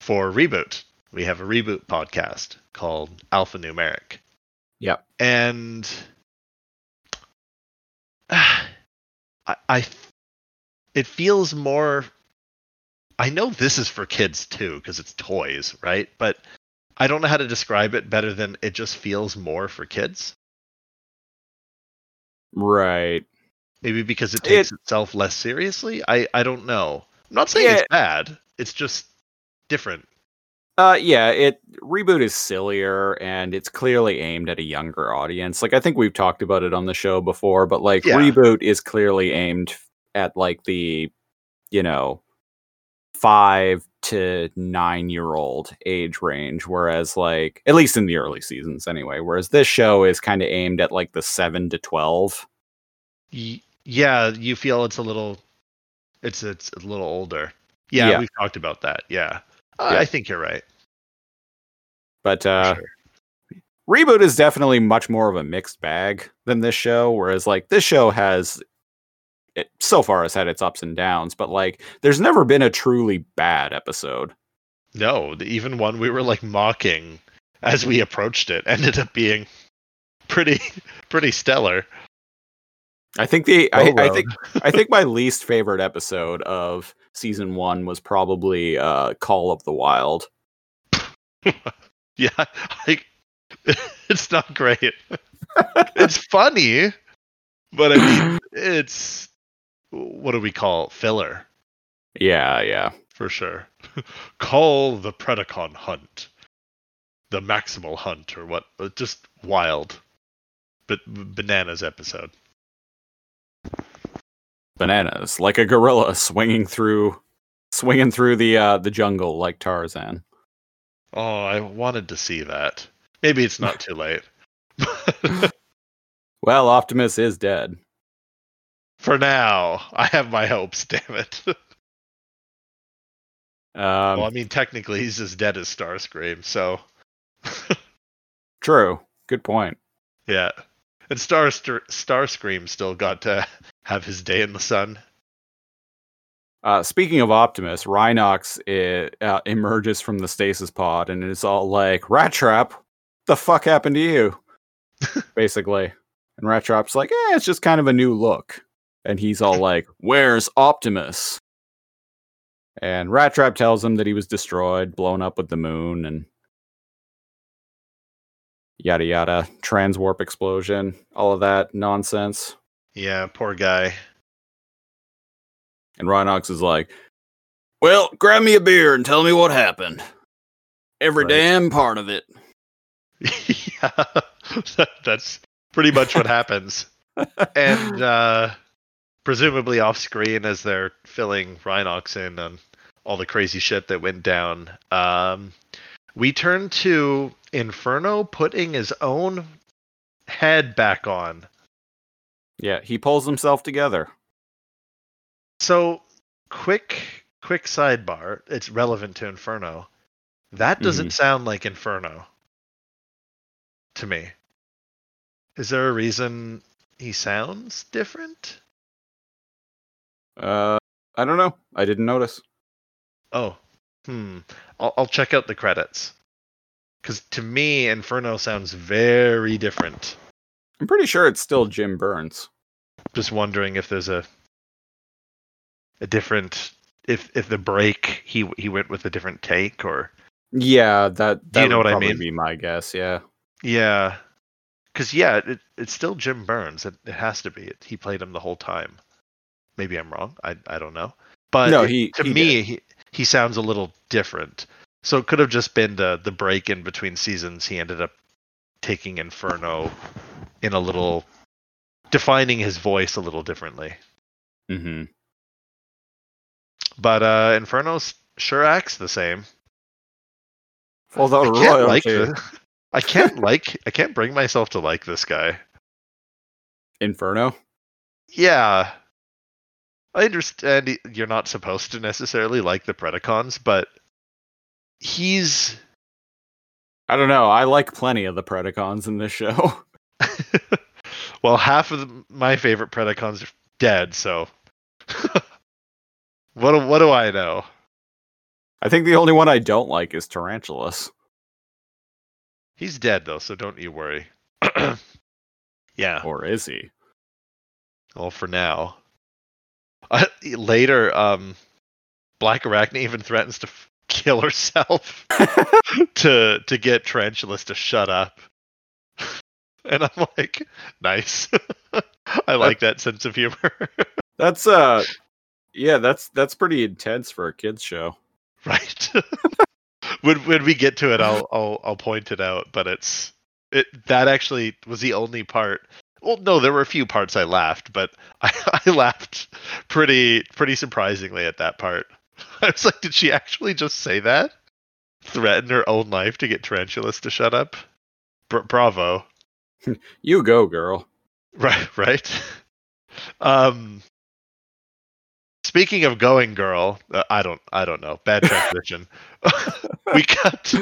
for Reboot. We have a reboot podcast called Alpha Numeric. Yep. And I, I, it feels more. I know this is for kids too because it's toys, right? But I don't know how to describe it better than it just feels more for kids. right. Maybe because it takes It- itself less seriously. I I don't know. I'm not saying Yeah. it's bad. It's just different. Uh yeah, it reboot is sillier and it's clearly aimed at a younger audience. Like I think we've talked about it on the show before, but like Yeah. reboot is clearly aimed at like the you know 5 to 9 year old age range whereas like at least in the early seasons anyway, whereas this show is kind of aimed at like the 7 to 12. Y- yeah, you feel it's a little, it's it's a little older. Yeah, Yeah. we've talked about that. Yeah, Uh, Yeah. I think you're right. But uh sure. Reboot is definitely much more of a mixed bag than this show, whereas like this show has it so far has had its ups and downs, but like there's never been a truly bad episode. No, the- even one we were like mocking as we approached it ended up being pretty pretty stellar. I think the I, I think I think my least favorite episode of season one was probably uh, Call of the Wild. Yeah, I, it's not great. it's funny, but I mean, it's what do we call it? filler Yeah, yeah. for sure. call the Predacon hunt, the Maximal hunt, or what? Just wild, but bananas episode. Bananas, like a gorilla swinging through, swinging through the uh, the jungle like Tarzan. Oh, I wanted to see that. Maybe it's not too late. Well, Optimus is dead. For now, I have my hopes. Damn it. Um, well, I mean, technically, he's as dead as Starscream, so true. Good point. yeah. And Star Starscream still got to have his day in the sun. Uh, speaking of Optimus, Rhinox i- uh, emerges from the stasis pod and is all like, "Rat Trap, the fuck happened to you?" Basically, and Rat Trap's like, "Eh, it's just kind of a new look." And he's all like, "Where's Optimus?" And Rat Trap tells him that he was destroyed, blown up with the moon, and yada yada, transwarp explosion, all of that nonsense. Yeah, poor guy. And Rhinox is like, Well, grab me a beer and tell me what happened. Every Right. damn part of it. yeah, that's pretty much what happens. and uh, presumably off screen, as they're filling Rhinox in on all the crazy shit that went down, um, we turn to Inferno putting his own head back on. Yeah, he pulls himself together. So, quick, quick sidebar. It's relevant to Inferno. That doesn't sound like Inferno to me. Is there a reason he sounds different? Uh, I don't know. I didn't notice. Oh, hmm. I'll, I'll check out the credits. Because to me, Inferno sounds very different. I'm pretty sure it's still Jim Byrnes. Just wondering if there's a a different if if the break he he went with a different take or Yeah, that, that Do you know would what I mean? be my guess. Yeah. Yeah, because yeah, it, it's still Jim Byrnes. It, it has to be. It, he played him the whole time. Maybe I'm wrong. I I don't know. But No, he- to he me he he sounds a little different. So it could have just been the the break in between seasons. He ended up taking Inferno in a little defining his voice a little differently. Mm-hmm. But uh Inferno sure acts the same. Although I can't like the, I can't like I can't bring myself to like this guy. Inferno. Yeah. I understand you're not supposed to necessarily like the Predacons, but he's I don't know. I like plenty of the Predacons in this show. well, half of the, my favorite Predacons are dead, so what do, what do I know? I think the only one I don't like is Tarantulas. He's dead though, so don't you worry. yeah. Or is he? Well, for now. Uh, later, um, Black Arachnia even threatens to f- kill herself to to get Tarantulas to shut up. And I'm like, nice. I like that sense of humor. That's uh yeah, that's that's pretty intense for a kids show. right. when when we get to it, I'll I'll I'll point it out. But it's it that actually was the only part. Well, no, there were a few parts I laughed, but I, I laughed pretty pretty surprisingly at that part. I was like, did she actually just say that? Threaten her own life to get Tarantulas to shut up? Br- bravo. You go, girl. Right, right. Um, speaking of going, girl, uh, I don't, I don't know. Bad transition. we cut.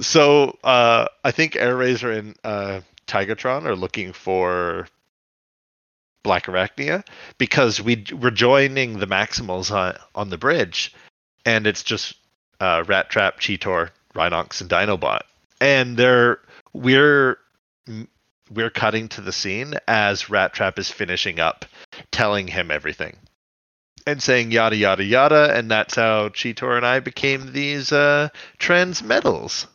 So, uh, I think Airazor and uh, Tigatron are looking for Black Arachnia because we we're joining the Maximals on on the bridge, and it's just uh, Rat Trap, Cheetor, Rhinox, and Dinobot, and they're we're we're cutting to the scene as Rat Trap is finishing up, telling him everything, and saying yada yada yada, and that's how Cheetor and I became these uh, trans metals.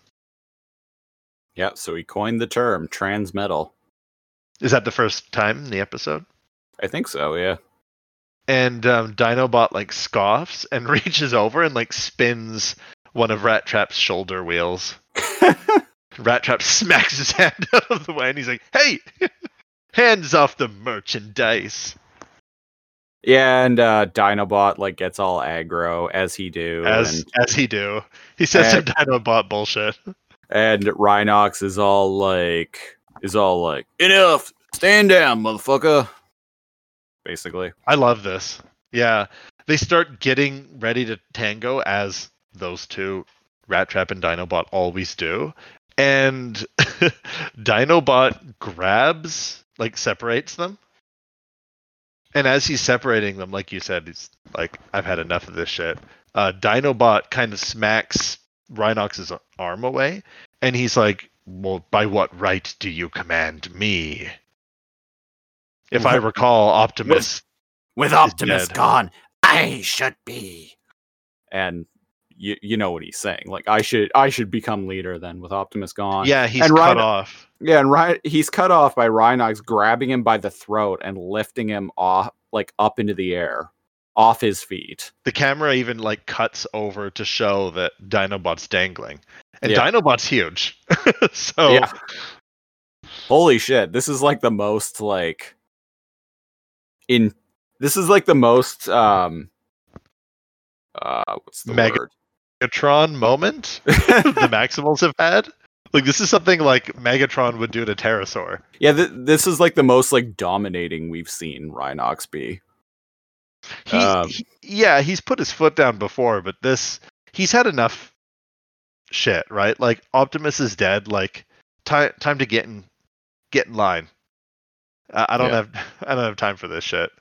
Yeah, so he coined the term transmetal. Is that the first time in the episode? I think so, yeah. And um, Dinobot like scoffs and reaches over and like spins one of Rat Trap's shoulder wheels. Rat Trap smacks his hand out of the way and he's like, "Hey, hands off the merchandise!" yeah, and uh Dinobot like gets all aggro as he do. As and, as he do, he says some And- Dinobot bullshit. And Rhinox is all like is all like, enough, stand down, motherfucker. Basically. I love this. Yeah, they start getting ready to tango as those two, Rat Trap and Dinobot, always do. And Dinobot grabs, like, separates them. And as he's separating them, like you said, he's like, I've had enough of this shit. Uh, Dinobot kind of smacks Rhinox's arm away. And he's like, Well, by what right do you command me? If I recall, Optimus With Optimus dead. gone, I should be. And you you know what he's saying. Like I should I should become leader then with Optimus gone. Yeah, he's And cut Rhino- off. Yeah, and Rhi- he's cut off by Rhinox grabbing him by the throat and lifting him off like up into the air, off his feet. The camera even like cuts over to show that Dinobot's dangling. And Yeah. Dinobot's huge. so Yeah. Holy shit. This is like the most like in this is like the most um uh what's the Mega- word? Megatron moment the Maximals have had. Like this is something like Megatron would do to Terrorsaur. yeah, th- this is like the most like dominating we've seen Rhinox be. He, Um, he- yeah, he's put his foot down before, but this he's had enough shit, right? Like Optimus is dead. Like time time to get in get in line. I, I don't Yeah. have I don't have time for this shit.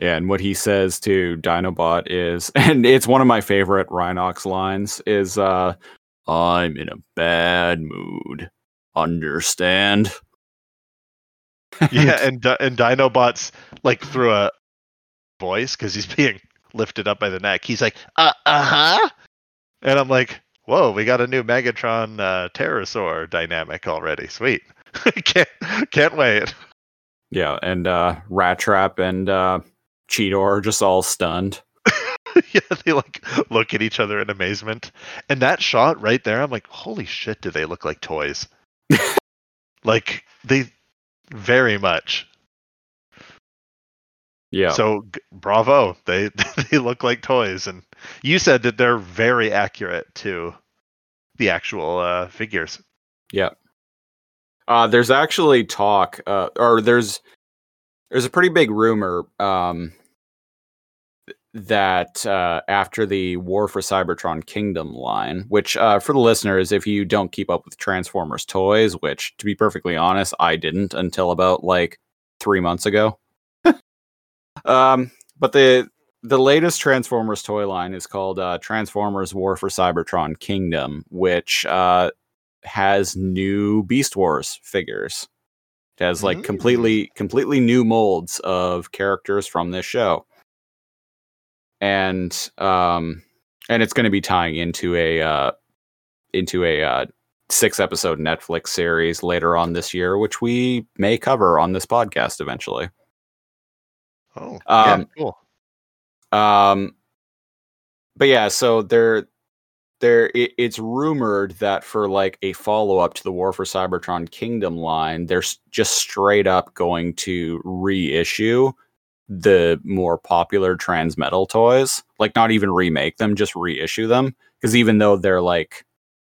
Yeah, and what he says to Dinobot is, and it's one of my favorite Rhinox lines, is uh I'm in a bad mood. Understand? yeah, and and Dinobot's like through a voice because he's being lifted up by the neck. He's like, uh, uh huh, and I'm like, whoa, we got a new Megatron uh, Terrorsaur dynamic already. Sweet, can't can't wait. Yeah, and uh Rat Trap and uh Cheetor are just all stunned. yeah, they like look at each other in amazement, and that shot right there, I'm like, holy shit, do they look like toys? like they very much. Yeah. So bravo, they they look like toys, and you said that they're very accurate to the actual uh, figures. Uh, there's actually talk, uh, or there's there's a pretty big rumor um, that uh, after the War for Cybertron Kingdom line, which uh, for the listeners, if you don't keep up with Transformers toys, which to be perfectly honest, I didn't until about like three months ago. Um, but the the latest Transformers toy line is called uh, Transformers War for Cybertron Kingdom, which uh, has new Beast Wars figures. It has like Mm. completely completely new molds of characters from this show. And um and it's going to be tying into a uh into a uh six episode Netflix series later on this year which we may cover on this podcast eventually. Oh, Um, yeah, cool. Um, but yeah, so there, there, it, it's rumored that for like a follow up to the War for Cybertron Kingdom line, they're just straight up going to reissue the more popular Transmetal toys, like not even remake them, just reissue them. Because even though they're like,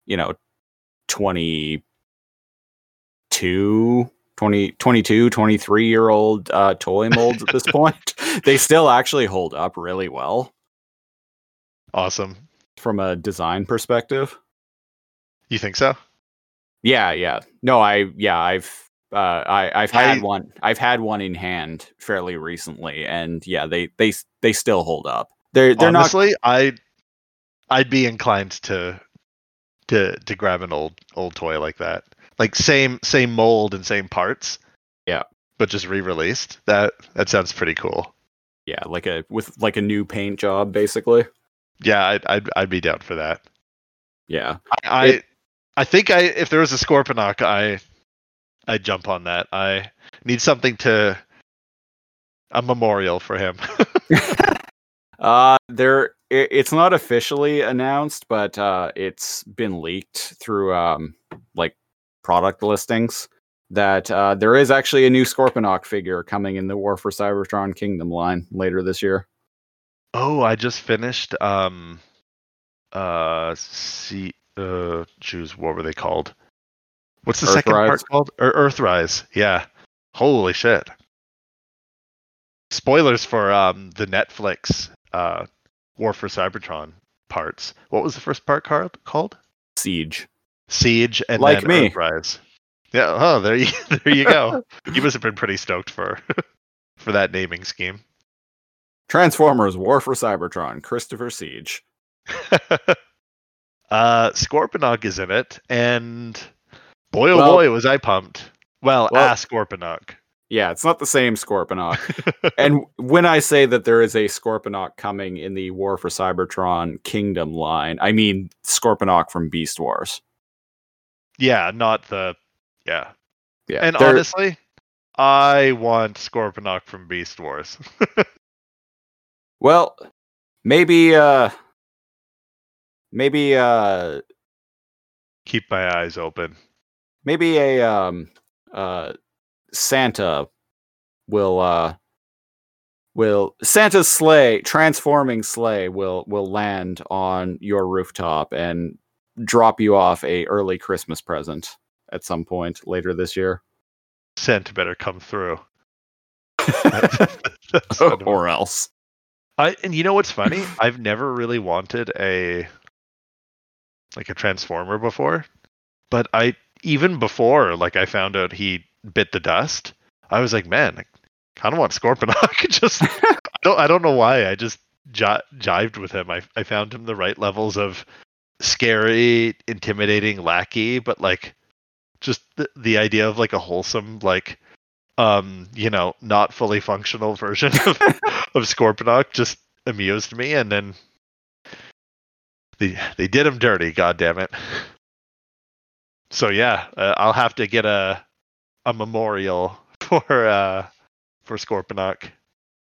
you know, 22, 20, 22, 23 year old uh, toy molds at this point, they still actually hold up really well Awesome. from a design perspective. You think so? Yeah, yeah. No, I yeah, I've uh I I've had I- one. I've had one in hand fairly recently and yeah, they they they still hold up. They're they're Honestly, I I'd be inclined to to to grab an old old toy like that. Like same same mold and same parts. Yeah. But just re-released. That that sounds pretty cool. Yeah, like a with like a new paint job, basically. Yeah, I'd I'd, I'd be down for that. Yeah. I I, It- I think I if there was a Scorponok, I I'd jump on that. I need something to a memorial for him. Uh, there. i it's not officially announced, but uh, it's been leaked through um like product listings that uh, there is actually a new Scorponok figure coming in the War for Cybertron Kingdom line later this year. oh, I just finished um uh see uh choose what were they called? What's the second part called? Or Earthrise. Yeah. Holy shit. Spoilers for um the Netflix uh War for Cybertron parts. What was the first part? Called Siege. Siege and Like then me. Yeah. Oh, there you there you go. you must have been pretty stoked for for that naming scheme. Transformers War for Cybertron Christopher Siege. uh Scorponok is in it, and boy oh Well- boy was I pumped. Well, Well- a Scorponok. Yeah, it's not the same Scorponok. and when I say that there is a Scorponok coming in the War for Cybertron Kingdom line, I mean Scorponok from Beast Wars. Yeah, not the yeah. Yeah, And there- honestly, I want Scorponok from Beast Wars. well, maybe, uh, maybe, uh, Keep my eyes open. maybe a um, uh, Santa will uh, will Santa's sleigh, transforming sleigh, will will land on your rooftop and drop you off a early Christmas present at some point later this year, Santa better come through. Or else. I and you know what's funny? I've never really wanted a like a transformer before, but I even before like I found out he bit the dust, I was like, man, I kind of want Scorponok. just I don't I don't know why. I just ji- jived with him. I I found him the right levels of scary, intimidating lackey, but like just the, the idea of like a wholesome like um you know not fully functional version of of Scorponok just amused me, and then they they did him dirty. God damn it! So yeah, uh, I'll have to get a a memorial for uh for Scorponok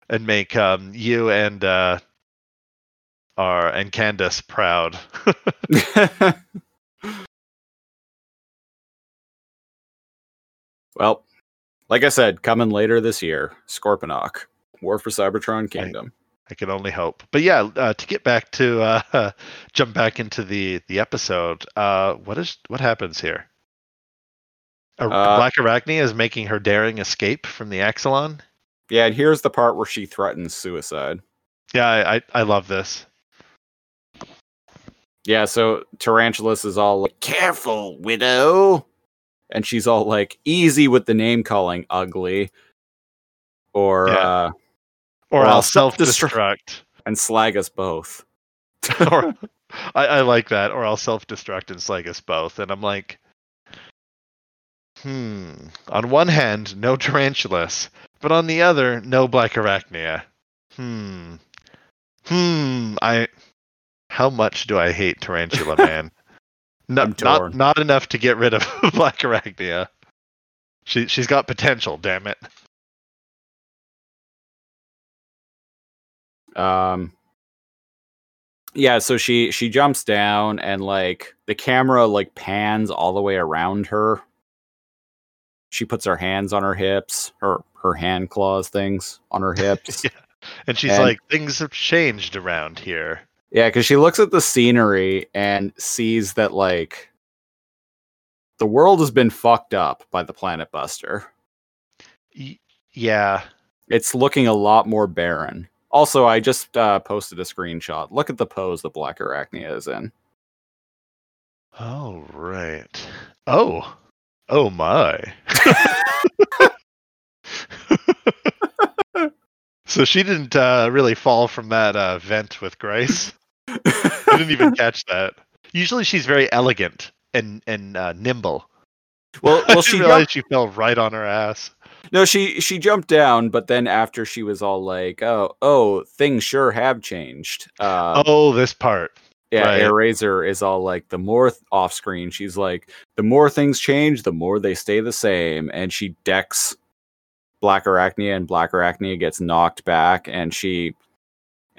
and make um you and uh our and Candace proud. well, like I said, coming later this year, Scorponok, War for Cybertron Kingdom. I can only hope. But yeah, uh, to get back to uh, jump back into the the episode. Uh, what is what happens here? A Uh, Black Arachnia is making her daring escape from the Axalon. Yeah, and here's the part where she threatens suicide. Yeah, I, I I love this. Yeah, so Tarantulas is all like, careful, widow. And she's all like, easy with the name calling, ugly. Or, Yeah. uh, Or Or I'll self self-destruct. destruct. and slag us both. or I, I like that. Or I'll self destruct and slag us both. And I'm like, hmm. On one hand, no tarantulas, but on the other, no black arachnia. Hmm. Hmm. I. How much do I hate Tarantula Man? No, not not enough to get rid of Black Arachnia. She she's got potential. Damn it. Um, yeah, so she she jumps down and like the camera like pans all the way around her. She puts her hands on her hips, her her hand claws things on her hips. Yeah. And she's And- like, things have changed around here. Yeah, because she looks at the scenery and sees that like the world has been fucked up by the Planet Buster. Y- yeah. It's looking a lot more barren. Also, I just uh, posted a screenshot. Look at the pose the Black Arachnia is in. All right. Oh. Oh my. so she didn't uh, really fall from that uh, vent with grace. I didn't even catch that. Usually she's very elegant and and uh, nimble. Well, well, she realize jumped, she fell right on her ass. no, she she jumped down, but then after she was all like, "Oh, oh, things sure have changed." Uh, oh, this part. yeah, right. Razor is all like, the more th- off screen, she's like, the more things change, the more they stay the same, and she decks Black Arachnia, and Black Arachnia gets knocked back, and she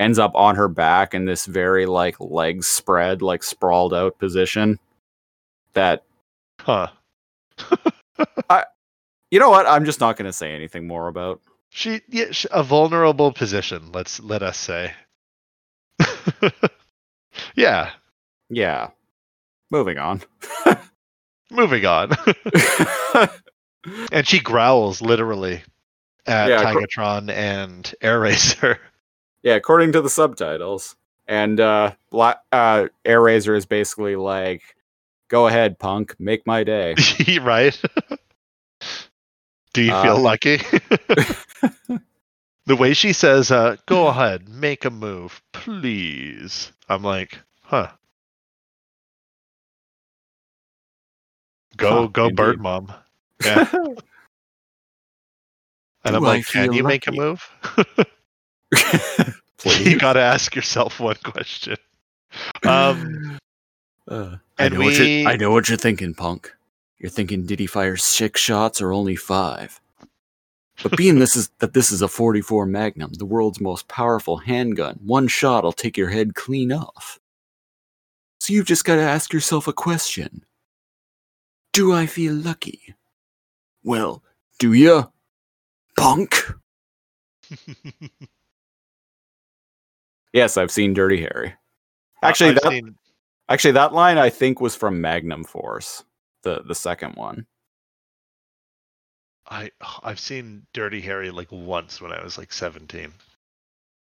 ends up on her back in this very like legs spread, like sprawled out position. That Huh. I, you know what? I'm just not going to say anything more about. She, yeah, sh a vulnerable position. Let's let us say. yeah. Yeah. Moving on. Moving on. and she growls literally at Yeah, cr- Tigatron and Airazor. Yeah, according to the subtitles. And uh, Bla- uh, Airazor is basically like, "Go ahead, punk, make my day." right? Do you Uh, feel lucky? the way she says, uh, "Go ahead, make a move, please." I'm like, huh. Go, Huh, go, indeed. bird mom. Yeah. And Do I'm I like, can feel you make a move? You got to ask yourself one question. Um, Uh, and I know what we- you're, I know what you're thinking, punk. You're thinking, did he fire six shots or only five? But being this is that this is a 44 Magnum, the world's most powerful handgun, one shot'll take your head clean off. So you've just got to ask yourself a question: Do I feel lucky? Well, do ya, punk? Yes, I've seen Dirty Harry. Actually, I've that seen- Actually, that line I think was from Magnum Force, the the second one. I I've seen Dirty Harry like once when I was like 17.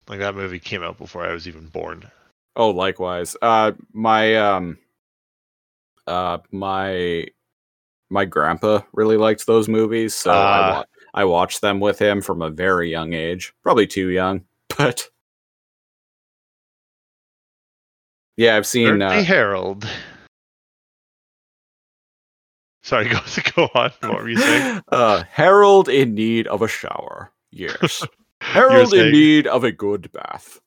Like that movie came out before I was even born. Oh, likewise. Uh, my um, uh, my my grandpa really liked those movies, so I, Ah. wa- I watched them with him from a very young age, probably too young, but yeah, I've seen. Dirty Uh, Harold. Sorry, go go on. What were you saying? uh, Harold in need of a shower. Yes, You're Harold in need of a good bath.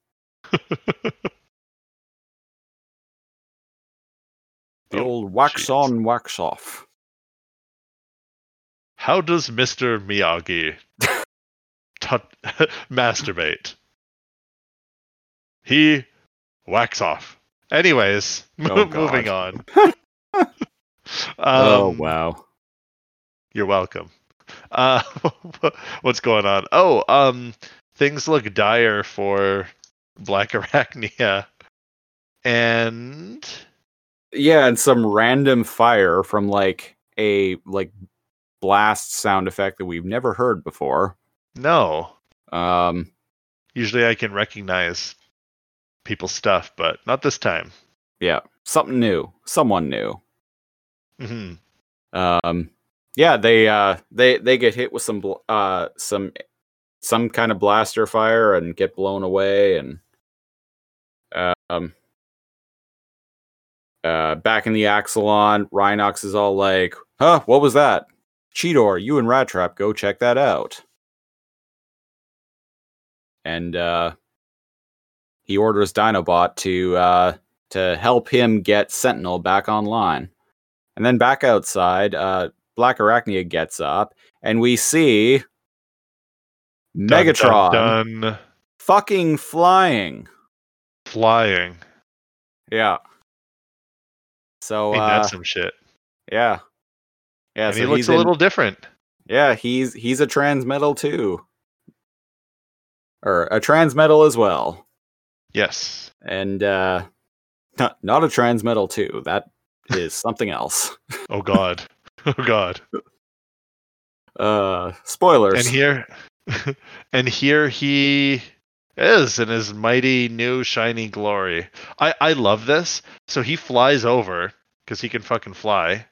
The Oh, old wax jeez. on, wax off. How does Mr. Miyagi tut masturbate? He whacks off. Anyways, Oh, moving on. God. oh Um, wow. You're welcome. Uh, what's going on? Oh, um, things look dire for Black Arachnia, and Yeah, and some random fire from like a like blast sound effect that we've never heard before. no. Um Usually, I can recognize people's stuff, but not this time. yeah, something new, someone new. hmm Um yeah, they uh they they get hit with some bl- uh some some kind of blaster fire and get blown away and um uh back in the Axalon, Rhinox is all like, "Huh, what was that? Cheetor, you and Rat Trap go check that out." And uh he orders Dinobot to uh to help him get Sentinel back online. And then back outside, uh Black Arachnia gets up, and we see Megatron Dun, dun, fucking flying. flying. Yeah. So Ain't uh, that some shit? yeah, yeah. and so he looks a in- little different. yeah. He's he's a transmetal too, or a transmetal as well, Yes. and uh, not not a transmetal too. That is something else. Oh God. Oh God. Uh, spoilers. And here, and here he is in his mighty new shiny glory. I I love this. So he flies over because he can fucking fly.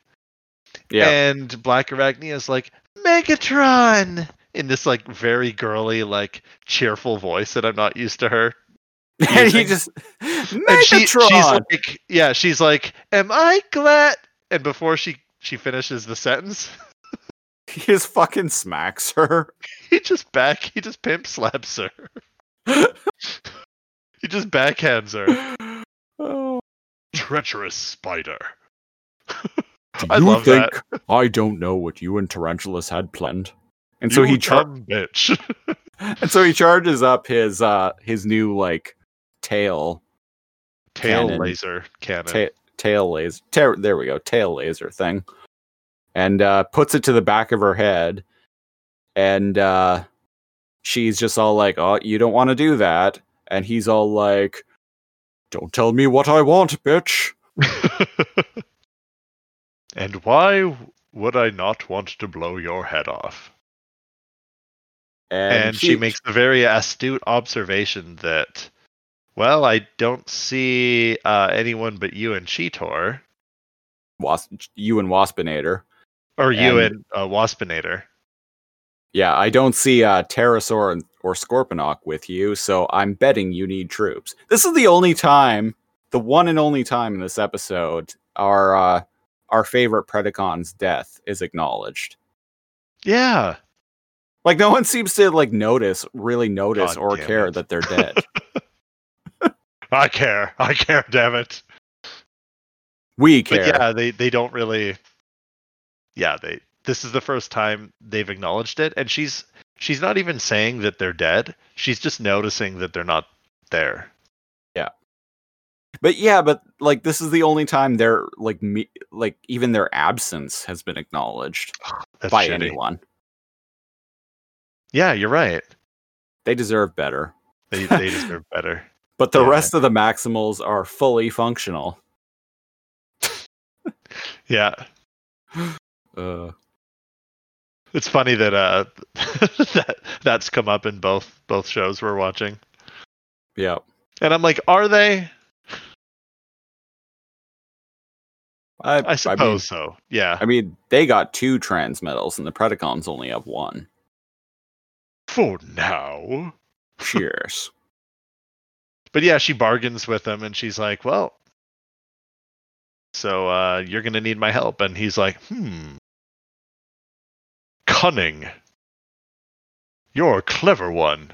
yeah, And Black Arachnia is like Megatron in this like very girly, like cheerful voice that I'm not used to her. And he just And she, she's like, yeah, she's like, "Am I glad?" And before she she finishes the sentence. He just fucking smacks her. He just back. He just pimp slaps her. He just backhands her. Oh. Treacherous spider. Do I you love think that. I don't know what you and Tarantulas had planned? And so he char- bitch. and so he charges up his uh his new like tail Tail Cannon. laser cannon. ta- tail laser ta- there we go tail laser thing and uh puts it to the back of her head and uh she's just all like oh you don't want to do that and he's all like don't tell me what i want bitch and why would I not want to blow your head off? and, And, she, makes the very astute observation that, well, I don't see uh, anyone but you and Cheetor, you and waspinator or you And- and uh, Waspinator. yeah i don't see uh terrorsaur and- or scorponok with you so i'm betting you need troops this is the only time the one and only time in this episode our uh our favorite Predacon's death is acknowledged. Yeah. Like no one seems to like notice, really notice God or care it. that they're dead. I care. I care, damn it. we But care. yeah, they, they don't really Yeah, they this is the first time they've acknowledged it and she's she's not even saying that they're dead. She's just noticing that they're not there. Yeah. But yeah, but like this is the only time their like me like even their absence has been acknowledged That's by shitty. anyone. Yeah, you're right. They deserve better. They they deserve better. But the Yeah. rest of the Maximals are fully functional. Yeah. Uh, It's funny that uh that that's come up in both both shows we're watching. yeah. And I'm like, are they? I, I suppose so. Yeah. I mean, they got two transmetals, and the Predacons only have one. For now. Cheers. But yeah, she bargains with him and she's like, Well, so uh you're gonna need my help. And he's like, Hmm. Cunning. You're a clever one.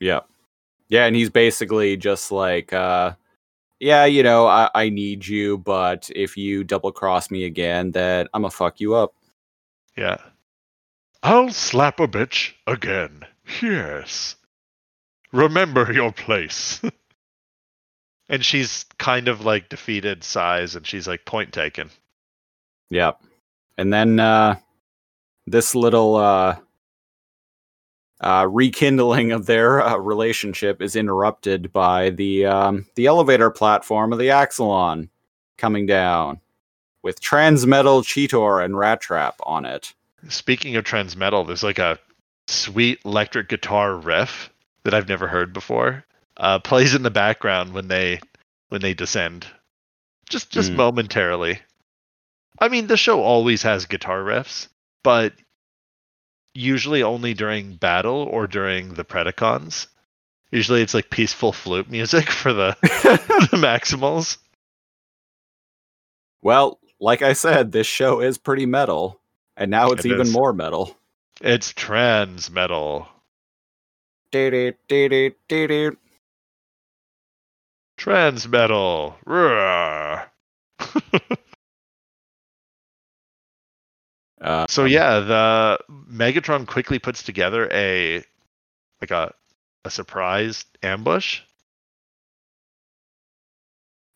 Yeah. Yeah, and he's basically just like, uh, yeah, you know, I, I need you, but if you double cross me again, then I'm gonna fuck you up. Yeah. I'll slap a bitch again. Yes. Remember your place. and she's kind of like defeated size and she's like point taken. Yep. And then uh this little uh uh rekindling of their uh, relationship is interrupted by the um the elevator platform of the Axalon coming down with Transmetal Cheetor and Rat Trap on it. Speaking of transmetal, there's like a sweet electric guitar riff that I've never heard before. Uh, plays in the background when they when they descend, just just Hmm. momentarily. I mean, the show always has guitar riffs, but usually only during battle or during the Predacons. Usually, it's like peaceful flute music for the, the Maximals. Well, like I said, this show is pretty metal, and now it's It even is. more metal. It's trans metal. Trans metal. Uh, So yeah, the Megatron quickly puts together a like a a surprise ambush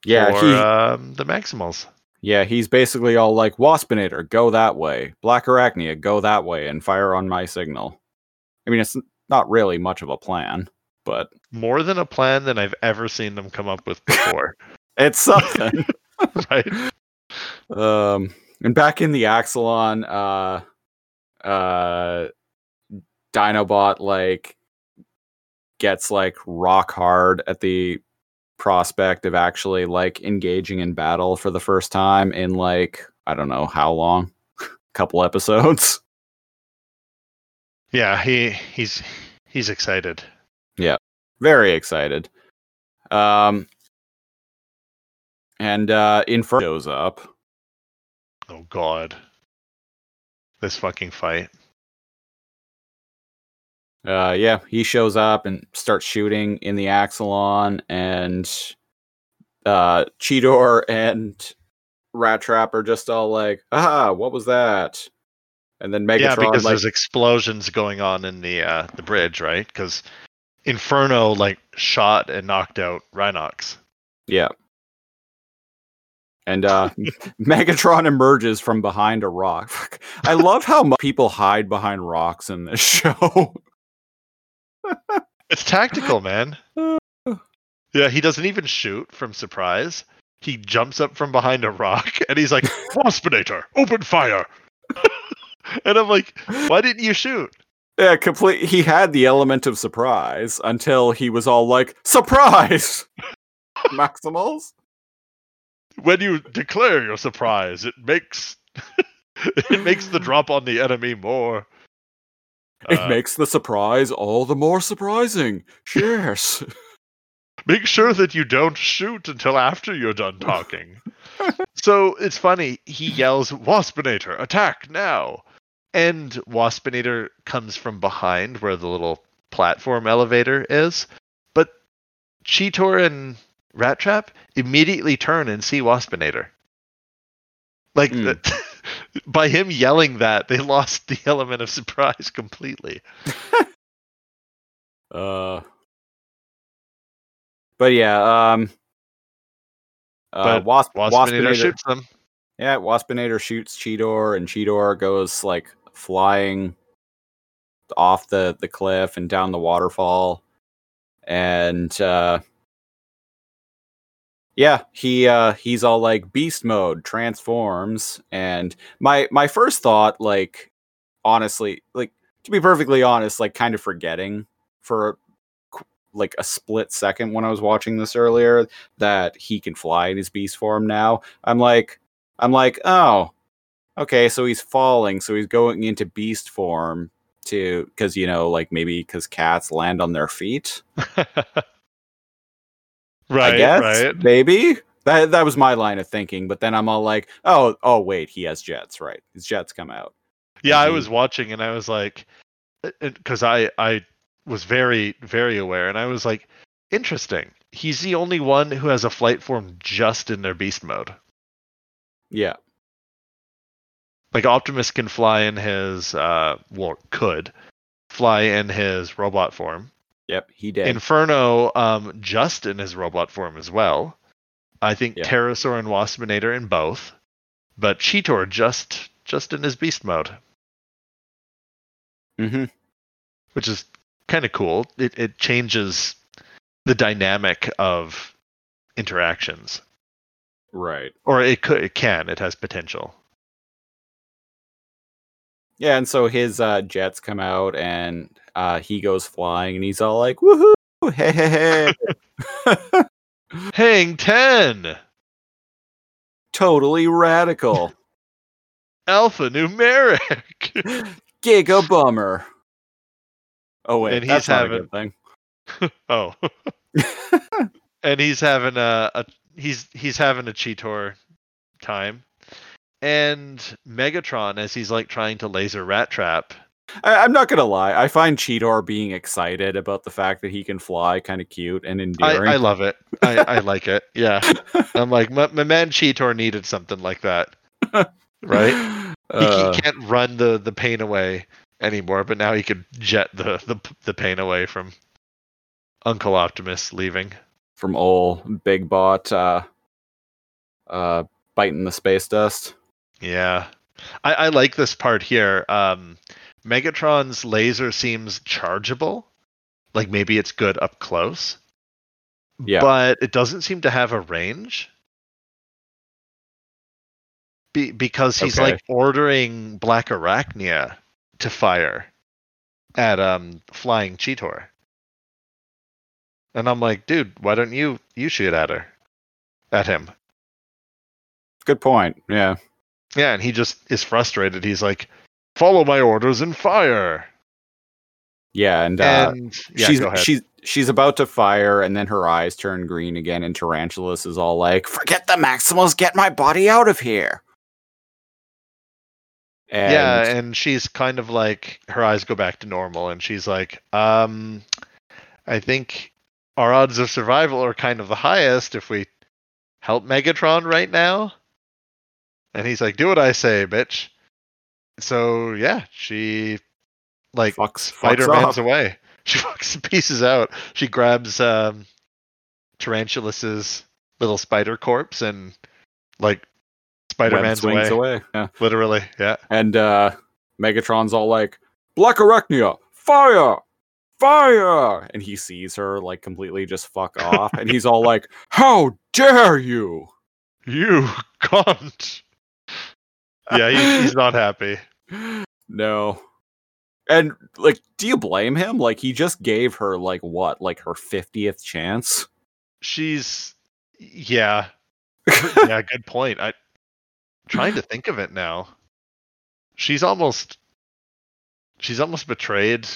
yeah, for he, um, the Maximals. yeah, he's basically all like, "Waspinator, go that way. Black Arachnia, go that way, and fire on my signal." I mean, it's not really much of a plan, but More than a plan than I've ever seen them come up with before, it's something. right? um, and back in the Axalon, uh, uh, Dinobot like gets like rock hard at the prospect of actually like engaging in battle for the first time in like I don't know how long, couple episodes. Yeah, he he's he's excited. Yeah, very excited. Um, and uh, Inferno shows up. Oh god. This fucking fight. Uh, yeah, he shows up and starts shooting in the Axalon, and uh, Cheetor and Rat Trap are just all like, "Ah, what was that?" And then Megatron, yeah, because like, there's explosions going on in the uh, the bridge, right? Because Inferno like shot and knocked out Rhinox. yeah, and uh, Megatron emerges from behind a rock. I love how mu- people hide behind rocks in this show. It's tactical, man. Yeah, he doesn't even shoot from surprise. He jumps up from behind a rock and he's like, Waspinator, open fire. and I'm like, why didn't you shoot? Yeah, complete. He had the element of surprise until he was all like, "Surprise, Maximals." When you declare your surprise, it makes it makes the drop on the enemy more. It uh, makes the surprise all the more surprising. Cheers. Make sure that you don't shoot until after you're done talking. so it's funny. He yells, Waspinator, attack now! And Waspinator comes from behind where the little platform elevator is. But Cheetor and Rat Trap immediately turn and see Waspinator. Like, Hmm. the- by him yelling that, they lost the element of surprise completely. Uh. But yeah, um. Uh, But Wasp, Waspinator, Waspinator, shoots them. yeah, Waspinator shoots Cheetor, and Cheetor goes like flying off the the cliff and down the waterfall, and uh, yeah, he uh, he's all like beast mode, transforms, and my my first thought, like honestly, like to be perfectly honest, like kind of forgetting for like a split second when I was watching this earlier that he can fly in his beast form now. I'm like, I'm like, oh, okay, so he's falling, so he's going into beast form to because you know, like maybe because cats land on their feet. right, I guess right. maybe that that was my line of thinking. But then I'm all like, oh, oh wait, he has jets, right? His jets come out. Yeah, I was watching and I was like, uh, uh, because I I was very very aware and I was like, interesting. He's the only one who has a flight form just in their beast mode. Yeah, Like Optimus can fly in his uh, well, could fly in his robot form. yep, he did. Inferno, um, just in his robot form as well. I think Yeah. Terrorsaur and Waspinator in both, but Cheetor just just in his beast mode. Mm-hmm. which is kind of cool. It it changes the dynamic of interactions, Right. or it could it can. It has potential. Yeah, and so his uh, jets come out, and uh, he goes flying, and he's all like, "Woohoo! Hey, hey, hey!" Hang ten, totally radical, alphanumeric. giga bummer. Oh wait, And he's that's not a having- good thing. oh, and he's having a, a he's he's having a Cheetor time, and Megatron as he's like trying to laser Rat Trap. I, I'm not gonna lie. I find Cheetor being excited about the fact that he can fly kind of cute and I, endearing. I love it. I, I like it. Yeah. I'm like, my, my man Cheetor needed something like that. Right? He, Uh, he can't run the, the pain away anymore, but now he could jet the, the, the pain away from Uncle Optimus leaving. from old Big Bot, uh, uh, biting the space dust. Yeah. I, I like this part here. Um, Megatron's laser seems chargeable. Like maybe it's good up close. Yeah. But it doesn't seem to have a range. Be- because he's Okay. like ordering Black Arachnia to fire at um flying Cheetor. And I'm like, dude, why don't you you shoot at her? At him. Good point. Yeah. Yeah, and he just is frustrated. He's like, follow my orders and fire. Yeah, and, uh, and yeah, she's she's she's about to fire, and then her eyes turn green again, and Tarantulas is all like, "Forget the Maximals, get my body out of here." And yeah, and she's kind of like her eyes go back to normal, and she's like, um, I think our odds of survival are kind of the highest if we help Megatron right now. And he's like, "Do what I say, bitch." So yeah, she like Fucks- Spider Man's away. She fucks pieces out. She grabs um, Tarantulas's little spider corpse and like Spider Man's away. away. Yeah. Literally, yeah. And uh Megatron's all like, Black Arachnia, fire! Fire! And he sees her like completely just fuck off. and he's all like, How dare you? You can't. Yeah, he, he's not happy. No. And like, do you blame him? Like he just gave her like what, like her 50th chance? She's yeah. yeah, good point. I trying to think of it now. She's almost she's almost betrayed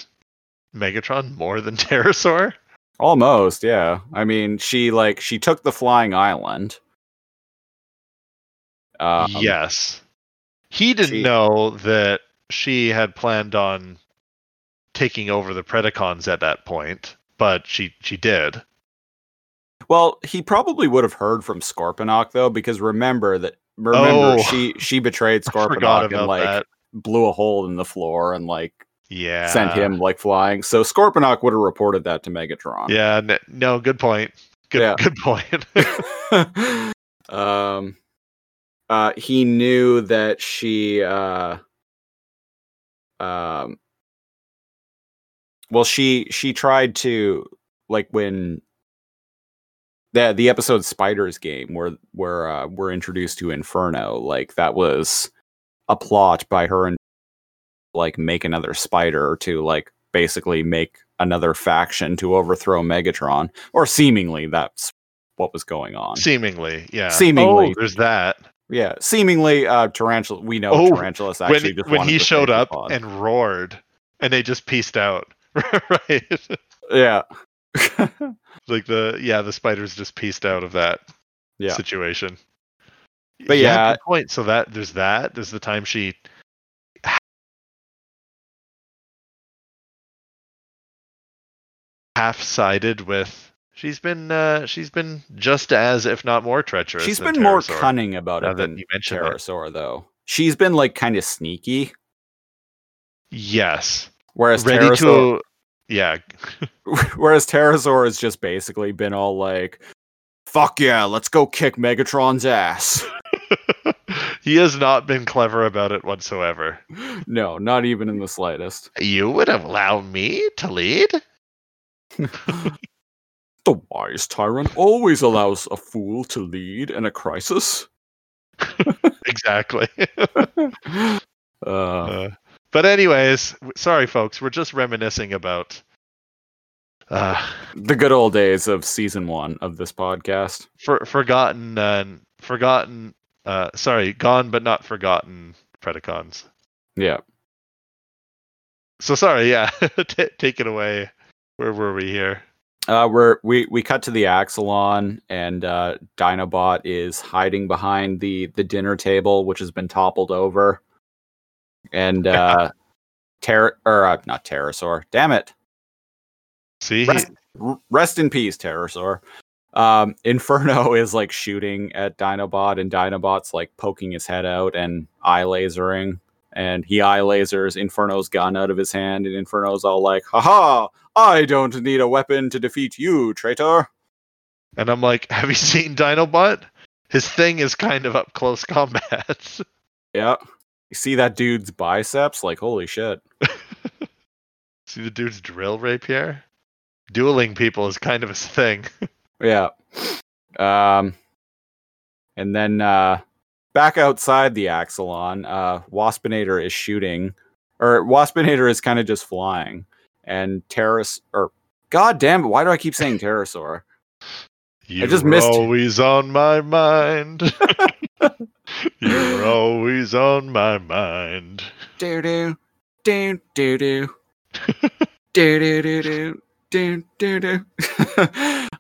Megatron more than Terrorsaur. Almost, yeah. I mean, she like she took the flying island. Um, yes. He didn't she- know that she had planned on taking over the Predacons at that point, but she she did. Well, he probably would have heard from Scorponok though, because remember that remember Oh. she she betrayed Scorponok and like that. blew a hole in the floor and like Yeah. sent him like flying. So Scorponok would have reported that to Megatron. Yeah, no, good point. Good Yeah. good point. um uh he knew that she uh um well she she tried to like when the the episode spiders game where where uh we're introduced to inferno like that was a plot by her and like make another spider to like basically make another faction to overthrow megatron or seemingly that's what was going on Seemingly, yeah. Seemingly. Oh, there's that. Yeah, seemingly uh Tarantula we know Oh, Tarantulas actually when just when he showed up pod. and roared, and they just pieced out. right. yeah. like the yeah, the spiders just pieced out of that Yeah. situation. But yeah- good point. So that there's that. There's the time she half sided with. She's been uh she's been just as if not more treacherous. She's been more cunning about it than you mention it. Terrorsaur though. She's been like kind of sneaky Yes. whereas Ready Terrorsaur to yeah. whereas Terrorsaur has just basically been all like fuck yeah, let's go kick Megatron's ass. he has not been clever about it whatsoever. no, not even in the slightest. You would allow me to lead? The wise tyrant always allows a fool to lead in a crisis. exactly. Uh, Uh, but anyways, sorry folks, we're just reminiscing about uh, the good old days of season one of this podcast. for, forgotten uh, forgotten uh, sorry, gone but not forgotten Predacons. Yeah. So sorry, yeah. T- take it away. Where were we here? Uh, we're we we cut to the Axalon, and uh, Dinobot is hiding behind the the dinner table, which has been toppled over, and uh, Ter or uh, not Terrorsaur. Damn it! See, Rest, r- rest in peace, Terrorsaur. Um, Inferno is like shooting at Dinobot, and Dinobot's like poking his head out and eye lasering, and he eye lasers Inferno's gun out of his hand, and Inferno's all like, "Haha! I don't need a weapon to defeat you, traitor." and I'm like, have you seen Dinobot? His thing is kind of up close combat. Yeah. You see that dude's biceps? Like, holy shit. See the dude's drill rapier? Dueling people is kind of his thing. Yeah. Um, and then uh, back outside the Axalon, uh, Waspinator is shooting, or Waspinator is kind of just flying, and Terras, or God damn it, why do I keep saying Terrorsaur? You're just missed- always on my mind. You're always on my mind. Do do do do do do do do do do do do.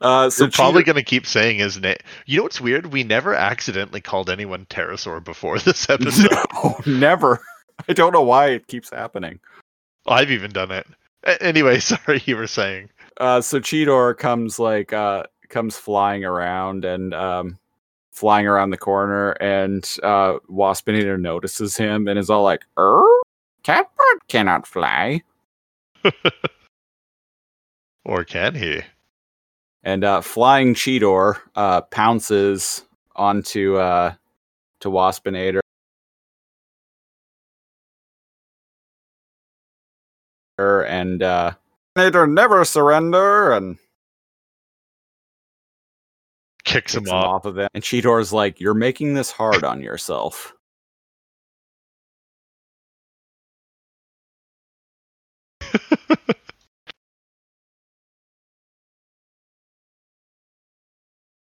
Uh, so We're probably gonna keep saying his name. You know what's weird? We never accidentally called anyone terrorsaur before this episode. no, never. I don't know why it keeps happening. I've even done it. A- anyway, sorry, you were saying. Uh, so Cheetor comes like uh, comes flying around and um, flying around the corner, and uh, Waspinator notices him and is all like, "Er, catbird cannot fly." Or can he? And uh, flying Cheetor uh, pounces onto uh, to Waspinator. And uh, Waspinator never surrender, and Kicks him kicks him off. off of it. And Cheetor's like, "You're making this hard on yourself."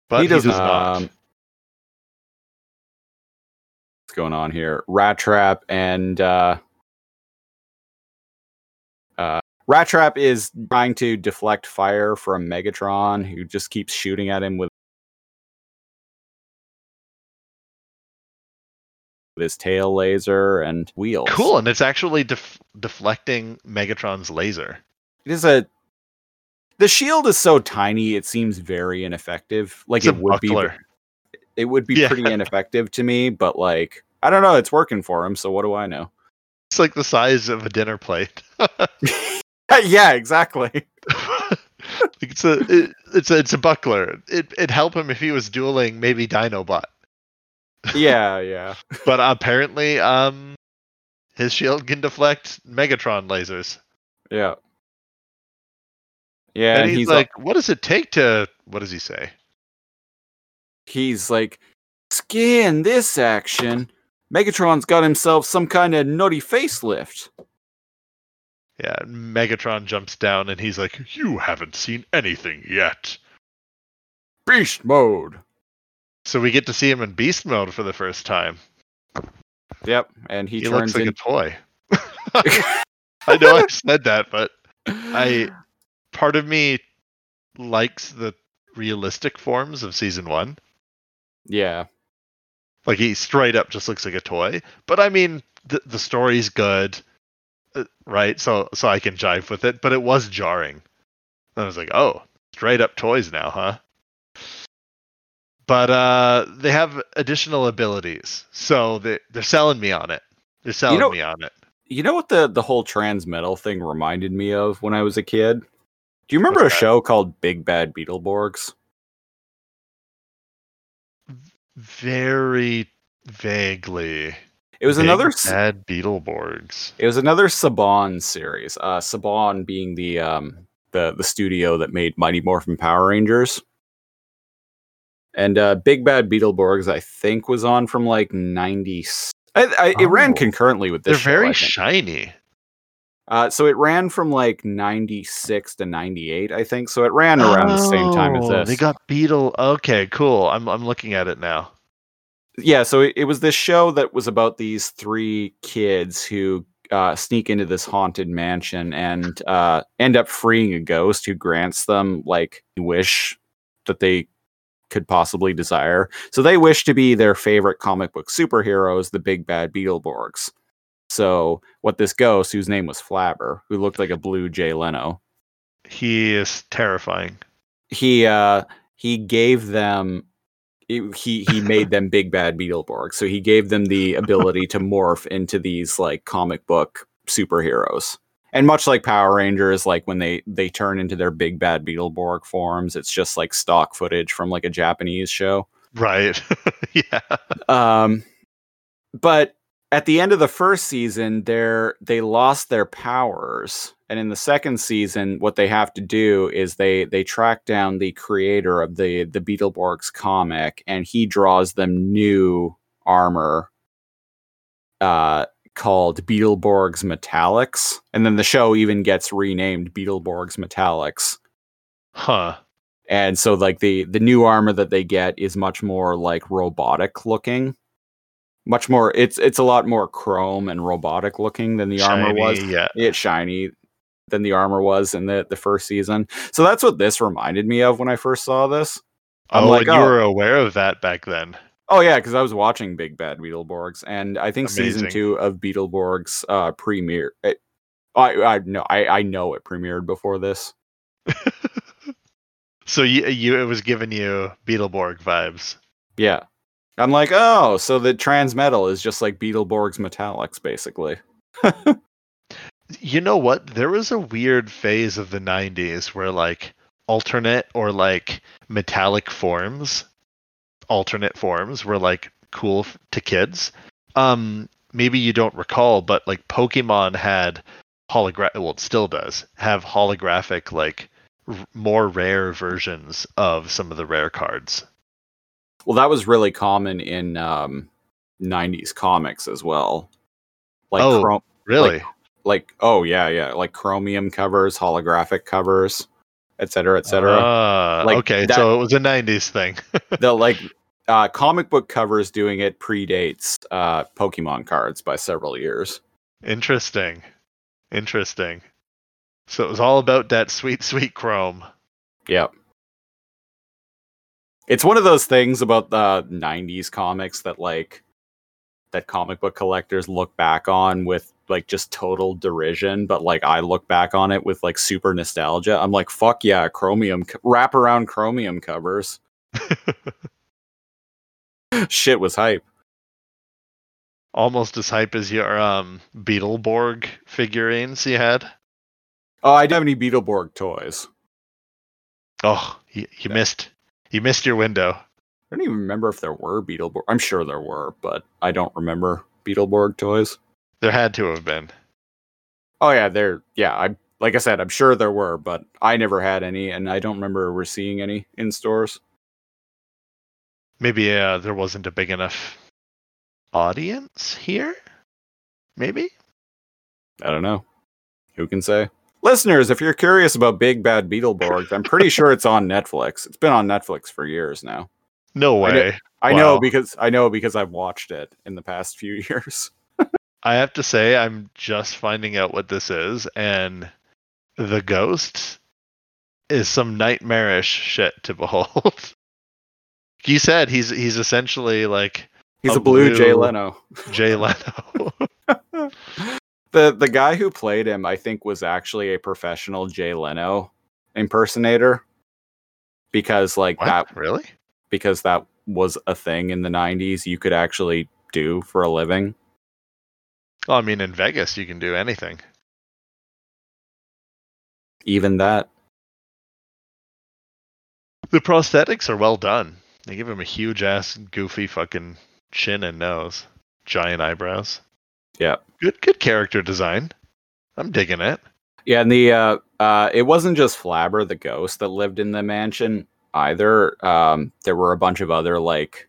But he does, does- not. um, What's going on here? Rat Trap and uh, uh, Rat Trap is trying to deflect fire from Megatron, who just keeps shooting at him with his tail laser and wheels. Cool, and it's actually def- deflecting Megatron's laser. It is a. The shield is so tiny; it seems very ineffective. Like It's it would be it would be Yeah. pretty ineffective to me, but like I don't know, it's working for him, so what do I know? It's like the size of a dinner plate. yeah, exactly. it's a it, it's a it's a buckler. It it'd help him if he was dueling maybe Dinobot, Yeah, yeah. but apparently um his shield can deflect Megatron lasers. Yeah. Yeah, and, and, he's, he's like, like "What does it take to? What does he say? he's like skin this action. Megatron's got himself some kind of nutty facelift. Yeah, Megatron jumps down and he's like, "You haven't seen anything yet." Beast mode. So we get to see him in beast mode for the first time. Yep, and he, He, turns looks like in- a toy. I know I said that, but I part of me likes the realistic forms of season one. Yeah. Like he straight up just looks like a toy. But I mean, the the story's good, uh, right? So so I can jive with it. But it was jarring. And I was like, oh, straight up toys now, huh? But uh, they have additional abilities, so they they're selling me on it. They're selling know- me on it. You know what the the whole trans metal thing reminded me of when I was a kid? Do you remember a show called Big Bad Beetleborgs? Very vaguely. It was Big another bad Beetleborgs. It was another Saban series. Uh, Saban being the um, the the studio that made Mighty Morphin Power Rangers, and uh, Big Bad Beetleborgs, I think, was on from like ninety. I, I, it ran Oh. concurrently with this. They're show, very shiny. Uh, so it ran from like ninety six to ninety eight, I think. So it ran around the same time as Oh, this. They got Beetle. Okay, cool. I'm I'm looking at it now. yeah so it, it was this show that was about these three kids who uh, sneak into this haunted mansion and uh, end up freeing a ghost who grants them like a wish that they could possibly desire so they wish to be their favorite comic book superheroes the big bad beetleborgs so what this ghost whose name was flabber who looked like a blue jay leno He is terrifying. he uh he gave them it- he he made them big bad beetleborg so he gave them the ability to morph into these like comic book superheroes and much like power rangers like when they they turn into their big bad beetleborg forms it's just like stock footage from like a japanese show Right. yeah. um, but at the end of the first season, they're they lost their powers, and in the second season, what they have to do is they they track down the creator of the the Beetleborgs comic, and he draws them new armor, uh, called Beetleborgs Metallics, and then the show even gets renamed Beetleborgs Metallics. Huh. and so like the the new armor that they get is much more like robotic looking much more it's it's a lot more chrome and robotic looking than the armor was Yeah. it's shiny than the armor was in the the first season so that's what this reminded me of when i first saw this I'm oh, like, you oh. were aware of that back then. Oh yeah, because I was watching Big Bad Beetleborgs, and I think season two of Beetleborgs uh, premiere. It, I I know I I know it premiered before this. So you, you it was giving you Beetleborg vibes. Yeah, I'm like, oh, so the trans metal is just like Beetleborgs Metallics, basically. You know what? There was a weird phase of the 90s where like alternate or like metallic forms, alternate forms were like cool to kids. Um maybe you don't recall, but like Pokemon had hologra well it still does have holographic like r- more rare versions of some of the rare cards. Well, that was really common in um, '90s comics as well. Like, Oh, chrom- Really? like oh yeah, yeah, like chromium covers, holographic covers, et cetera, et cetera. Ah, Like, okay, that- so it was a 90s thing. the like uh, comic book covers doing it predates uh, Pokemon cards by several years. Interesting. Interesting. So it was all about that sweet, sweet chrome. Yep. It's one of those things about the 90s comics that like that comic book collectors look back on with like just total derision, but like I look back on it with like super nostalgia. I'm like, fuck yeah, chromium co- wrap around chromium covers. Shit was hype. Almost as hype as your um Beetleborg figurines you had. Oh, I don't have any Beetleborg toys. Oh, you, you Yeah. missed you missed your window. I don't even remember if there were Beetleborg. I'm sure there were, but I don't remember Beetleborg toys. There had to have been. Oh yeah, there. Yeah, I like I said, I'm sure there were, but I never had any, and I don't remember we're seeing any in stores. Maybe uh, there wasn't a big enough audience here. Maybe. I don't know. Who can say? Listeners, if you're curious about Big Bad Beetleborgs, I'm pretty sure it's on Netflix. It's been on Netflix for years now. No I know- way. I know because I know because I've watched it in the past few years. I have to say, I'm just finding out what this is, and the ghost is some nightmarish shit to behold. he said he's he's essentially like He's A a blue Jay Leno. Jay Leno. the the guy who played him, I think, was actually a professional Jay Leno impersonator. Because like what? that Really? because that was a thing in the 90s you could actually do for a living. Well, I mean, in Vegas, you can do anything. Even that. The prosthetics are well done. They give him a huge ass, goofy fucking chin and nose, giant eyebrows. Yeah. Good, good character design. I'm digging it. Yeah, and the uh uh it wasn't just Flabber the ghost that lived in the mansion either. Um there were a bunch of other like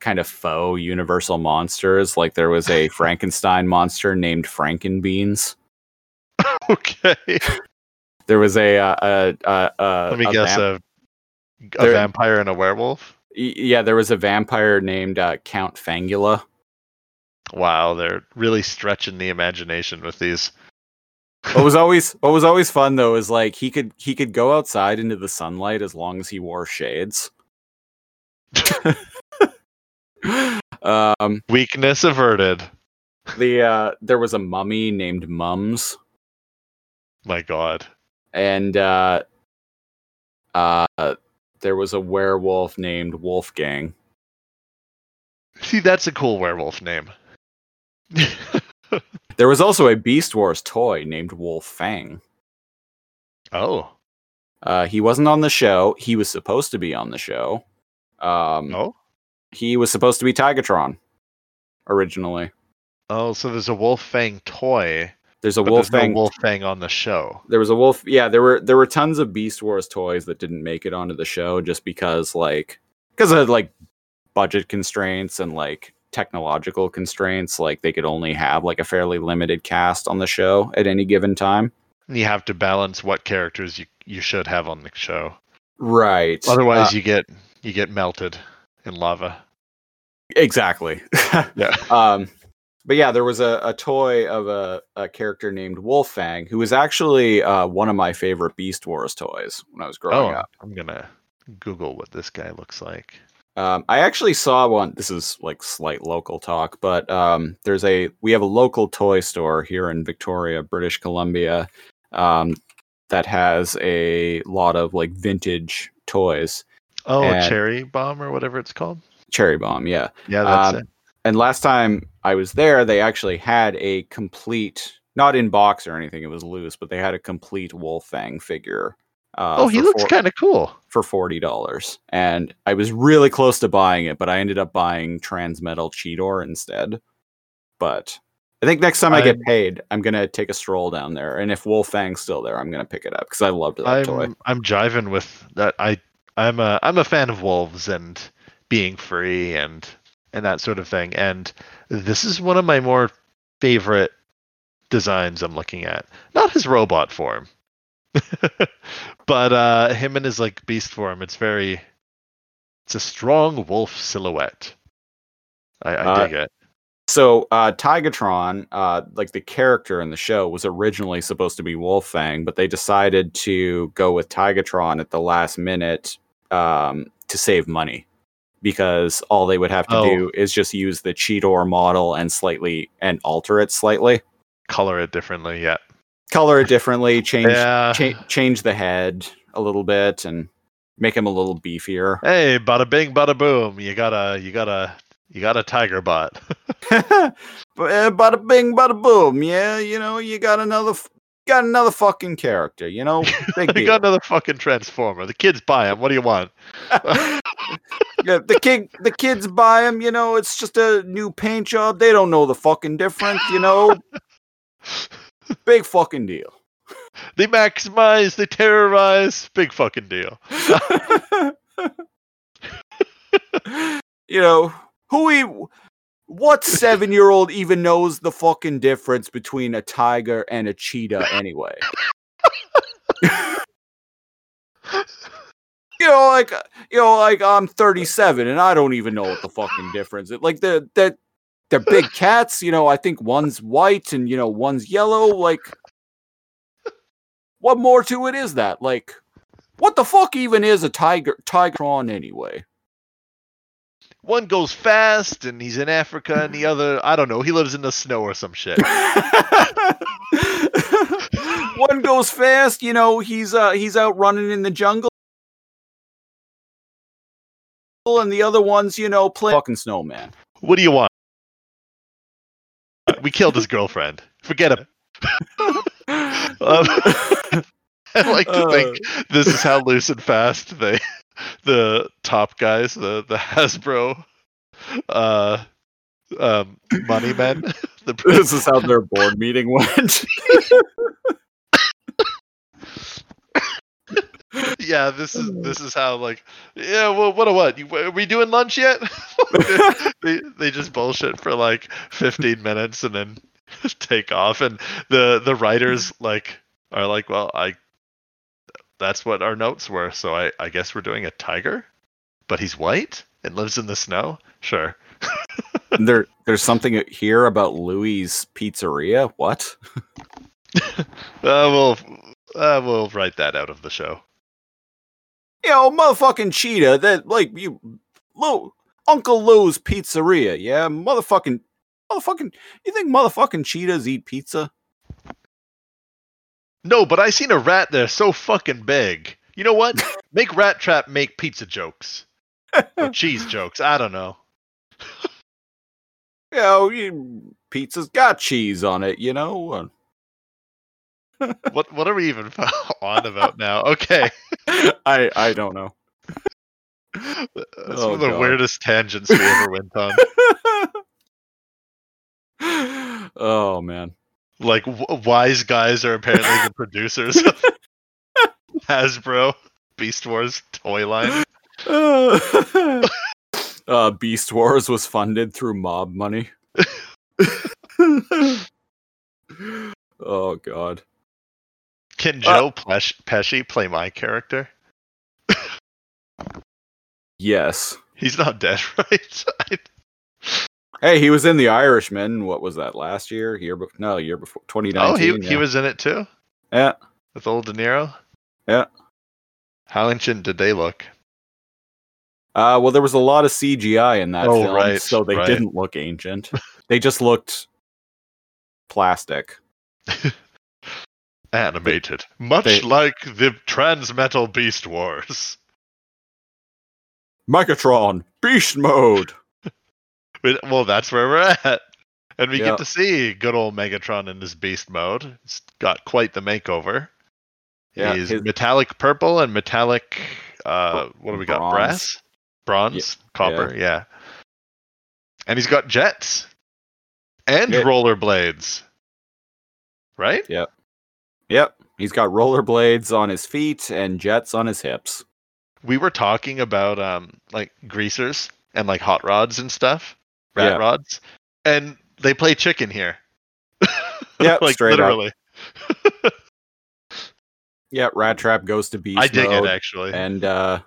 kind of faux universal monsters. Like there was a Frankenstein monster named Frankenbeans. Okay. There was a uh, a, a, a Let me a guess. vamp- a, a there- vampire and a werewolf. yeah, there was a vampire named uh, Count Fangula. Wow, they're really stretching the imagination with these. what was always what was always fun though is like he could he could go outside into the sunlight as long as he wore shades. um Weakness averted. the uh there was a mummy named Mums My God. and uh uh there was a werewolf named Wolfgang. See, that's a cool werewolf name. There was also a Beast Wars toy named Wolfang. oh. Uh he wasn't on the show. He was supposed to be on the show. Um Oh. he was supposed to be Tigatron originally. Oh, so there's a Wolfang toy, There's a Wolfang no Wolfang on the show. there was a wolf yeah there were there were tons of beast wars toys that didn't make it onto the show just because like because of like budget constraints and like technological constraints like they could only have like a fairly limited cast on the show at any given time you have to balance what characters you you should have on the show. right Otherwise, Uh, you get you get melted in lava. exactly Yeah. um but yeah there was a, a toy of a, a character named wolfang who was actually uh, one of my favorite beast wars toys when i was growing Oh, up I'm gonna Google what this guy looks like. Um, I actually saw one. This is like slight local talk, but um, there's a we have a local toy store here in Victoria, British Columbia, um, that has a lot of like vintage toys. Oh, And- cherry bomb or whatever it's called. Cherry Bomb, yeah. Yeah, that's Um, it. And last time I was there, they actually had a complete, not in box or anything, it was loose, but they had a complete Wolfang figure. Uh, Oh, he looks kind of cool. for forty dollars, and I was really close to buying it, but I ended up buying Transmetal Cheetor instead. But I think next time I, get I'm- paid, I'm gonna take a stroll down there, and if Wolfang's still there, I'm gonna pick it up because I loved that toy. I'm I'm jiving with that. I I'm a I'm a fan of wolves and being free and and that sort of thing. And this is one of my more favorite designs I'm looking at. Not his robot form, but uh, him in his like beast form. It's very it's a strong wolf silhouette. I, I Uh, dig it. So uh, Tigatron, uh, like the character in the show, was originally supposed to be Wolfang, but they decided to go with Tigatron at the last minute um, to save money because all they would have to Oh. do is just use the Cheetor model and slightly and alter it slightly, Color it differently. Yeah. Color it differently, change Yeah. cha- change the head a little bit, and make him a little beefier. Hey, bada bing, bada boom. You got a you got a you got a tiger bot. but bada bing, bada boom. Yeah, you know, you got another, f- got another fucking character. You know, big deal. got another fucking transformer. The kids buy him. What do you want? yeah, the kid, the kids buy them. You know, it's just a new paint job. They don't know the fucking difference. You know, big fucking deal. They maximize, they terrorize. Big fucking deal. you know, who what seven year old even knows the fucking difference between a tiger and a cheetah anyway? you know, like you know, like I'm 37 and I don't even know what the fucking difference. is. Like the that they're big cats. You know, I think one's white and you know one's yellow. Like, what more to it is that? Like, what the fuck even is a tiger Tigatron anyway? One goes fast and he's in Africa, and the other, I don't know, he lives in the snow or some shit. One goes fast, you know, he's uh he's out running in the jungle. And the other one's, you know, playing fucking snowman. What do you want? We killed his girlfriend. Forget him. Um, I like to think this is how loose and fast they, the top guys, the the Hasbro, uh, um, money men. The this is how their board meeting went. yeah, this is this is how like yeah. Well, what a what? You, are we doing lunch yet? they they just bullshit for like 15 minutes and then take off, and the the writers like are like, well, I that's what our notes were, so I I guess we're doing a tiger, but he's white and lives in the snow. Sure. there there's something here about Louis Pizzeria. What? Uh, we'll uh, we'll write that out of the show. You know, motherfucking cheetah, that like you Lou Uncle Lou's Pizzeria, yeah? Motherfucking motherfucking you think motherfucking cheetahs eat pizza? No, but I seen a rat there so fucking big. You know what? make Rat Trap make pizza jokes or cheese jokes. I don't know. You know, you, pizza's got cheese on it, you know. Uh, What what are we even on about now? Okay, I I don't know. that's Oh, one of the God. weirdest tangents we ever went on. oh man. Like w- wise guys are apparently the producers of Hasbro Beast Wars toy line. uh, Beast Wars was funded through mob money. oh god. Can Uh, Joe Pesh- Pesci play my character? Yes. He's not dead, right? I- Hey, he was in The Irishman. What was that? Last year? Year before? No, year before. 2019. oh, he yeah. he was in it too Yeah. with old De Niro. Yeah. How ancient did they look? Uh, well, there was a lot of CGI in that Oh, film, right, so they right. didn't look ancient. they just looked plastic. Animated, much they- like the Transmetal Beast Wars. Megatron, beast mode. Well, that's where we're at. And we Yeah. get to see good old Megatron in his beast mode. He's got quite the makeover. Yeah, He's his- metallic purple and metallic uh what do we got? Bronze. Brass? Bronze? Copper, yeah. And he's got jets. And Yeah. rollerblades. Right? Yep, he's got rollerblades on his feet and jets on his hips. We were talking about um like greasers and like hot rods and stuff. Rat Yeah. rods. And they play chicken here. Yep, like literally. Yeah, Rat Trap goes to beast I dig it actually. and uh,